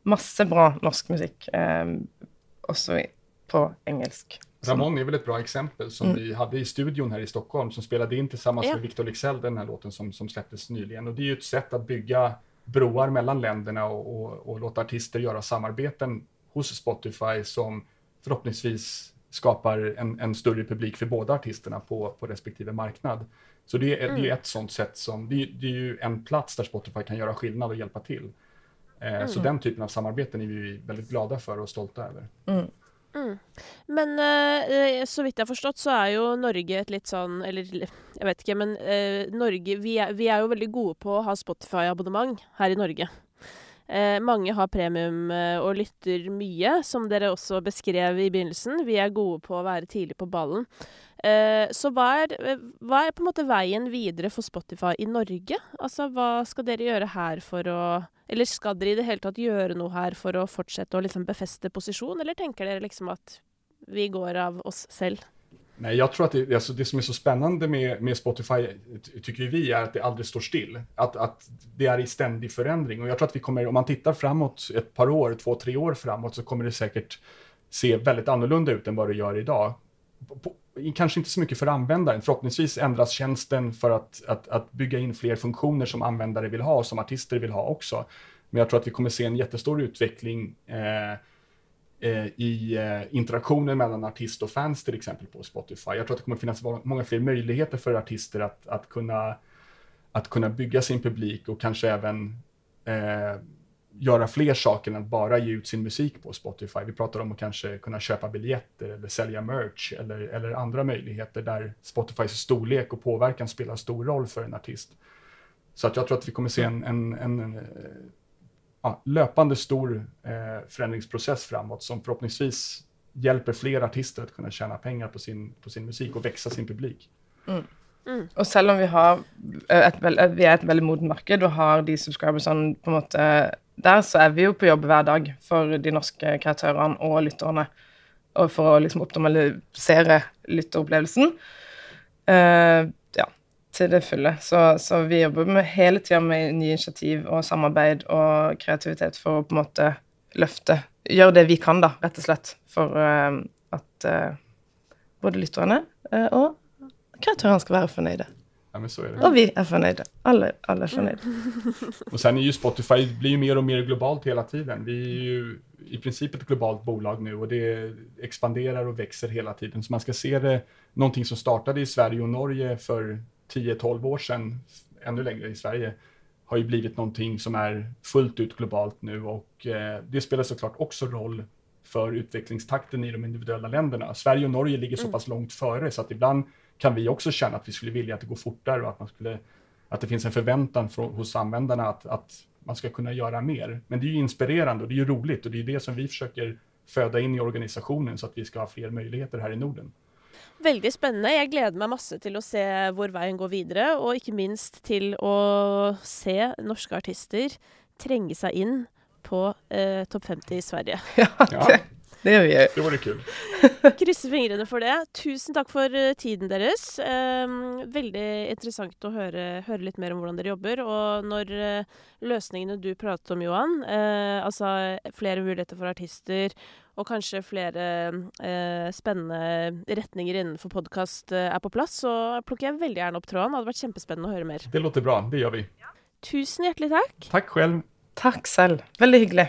masse bra norsk musikk. Um, også på engelsk. Ramon är väl ett bra exempel som mm. vi hade i studion här i Stockholm som spelade in tillsammans ja. med Victor Lixell, den här låten som, som släpptes nyligen. Och det är ju ett sätt att bygga broar mellan länderna och, och, och låta artister göra samarbeten hos Spotify som förhoppningsvis skapar en, en, större publik för båda artisterna på, på respektive marknad. Så det är, mm. det är ett sånt sätt som, det är, det är, ju en plats där Spotify kan göra skillnad och hjälpa till. Eh, mm. Så den typen av samarbeten är vi väldigt glada för och stolta över. Mm. Mm. Men uh, så vidt jeg har forstått, så er jo Norge et litt sånn Eller jeg vet ikke, men uh, Norge vi er, vi er, jo veldig gode på å ha Spotify-abonnement her i Norge. Eh, mange har premium eh, og lytter mye, som dere også beskrev i begynnelsen. Vi er gode på å være tidlig på ballen. Eh, så hva er, eh, hva er, på en måte veien videre for Spotify i Norge? Altså, hva skal dere gjøre her for å Eller skal dere i det hele tatt gjøre noe her for å fortsette å liksom befeste posisjon, eller tenker dere liksom at vi går av oss selv? Nej, jag tror att det, alltså det som er så spennende med, med Spotify, tycker vi, er at det aldri står still. At, at det er i ständig förändring. Och jag tror att vi kommer, om man tittar framåt ett par år, två, tre år framåt, så kommer det sikkert se veldig annorlunda ut enn hva det gjør i På, på, kanske inte så mycket för användaren, förhoppningsvis ändras tjänsten för att, att, att bygga in fler funktioner som användare vill ha, som artister vill ha också. Men jag tror att vi kommer se en jättestor utveckling eh, Eh, i eh, interaktionen mellan artist och fans till exempel på Spotify. Jag tror att det kommer finnas många fler möjligheter för artister att, att, kunna, att kunna bygga sin publik och kanske även eh, göra fler saker än att bara ge ut sin musik på Spotify. Vi pratar om att kanske kunna köpa biljetter eller sälja merch eller, eller andra möjligheter där Spotifys storlek och påverkan spelar stor roll för en artist. Så att jag tror att vi kommer se en, en, en ja, löpande stor eh, förändringsprocess framåt som förhoppningsvis hjälper fler artister att kunna tjäna pengar på sin, på sin musik och växa sin publik. Mm. Mm. Og selv om vi, har et, vi er et veldig modent marked og har de subscribersene på en måte der, så er vi jo på jobb hver dag for de norske kreatørene og lytterne. Og for å liksom optimalisere lytteropplevelsen. Uh, til det fulle. Så, så vi jobber med, hele tida med nye initiativ og samarbeid og kreativitet for å på en måte løfte Gjøre det vi kan, da, rett og slett, for uh, at uh, både lytterne og kreatørene skal være fornøyde. Ja, men så är det. Och vi är förnöjda. Alla, alla är förnöjda. och sen är ju Spotify blir ju mer och mer globalt hela tiden. Vi är ju i princip ett globalt bolag nu och det expanderar och växer hela tiden. Så man ska se det någonting som startade i Sverige och Norge för 10-12 år sedan, ännu längre i Sverige, har ju blivit någonting som är fullt ut globalt nu och eh, det spelar såklart också roll för utvecklingstakten i de individuella länderna. Sverige och Norge ligger så mm. pass långt före så att ibland kan vi också känna att vi skulle vilja att det går fortare och att, man skulle, att det finns en förväntan från, hos användarna att, att man ska kunna göra mer. Men det är ju inspirerande och det är ju roligt och det är det som vi försöker föda in i organisationen så att vi ska ha fler möjligheter här i Norden. Veldig spennende. Jeg gleder meg masse til å se hvor veien går videre, og ikke minst til å se norske artister trenge seg inn på eh, Topp 50 i Sverige. Ja, det, Det gjør vi. Det var litt kult. Krysser fingrene for det. Tusen takk for eh, tiden deres. Um, veldig interessant å høre, høre, litt mer om hvordan dere jobber. Og når uh, løsningene du pratet om, Johan, uh, altså flere muligheter for artister og kanskje flere eh, spennende retninger innenfor podkast er på plass, så plukker jeg veldig gjerne opp tråden. Det hadde vært kjempespennende å høre mer. Det låter bra. Det gjør vi. Tusen hjertelig takk. Takk selv. Takk selv. Veldig hyggelig.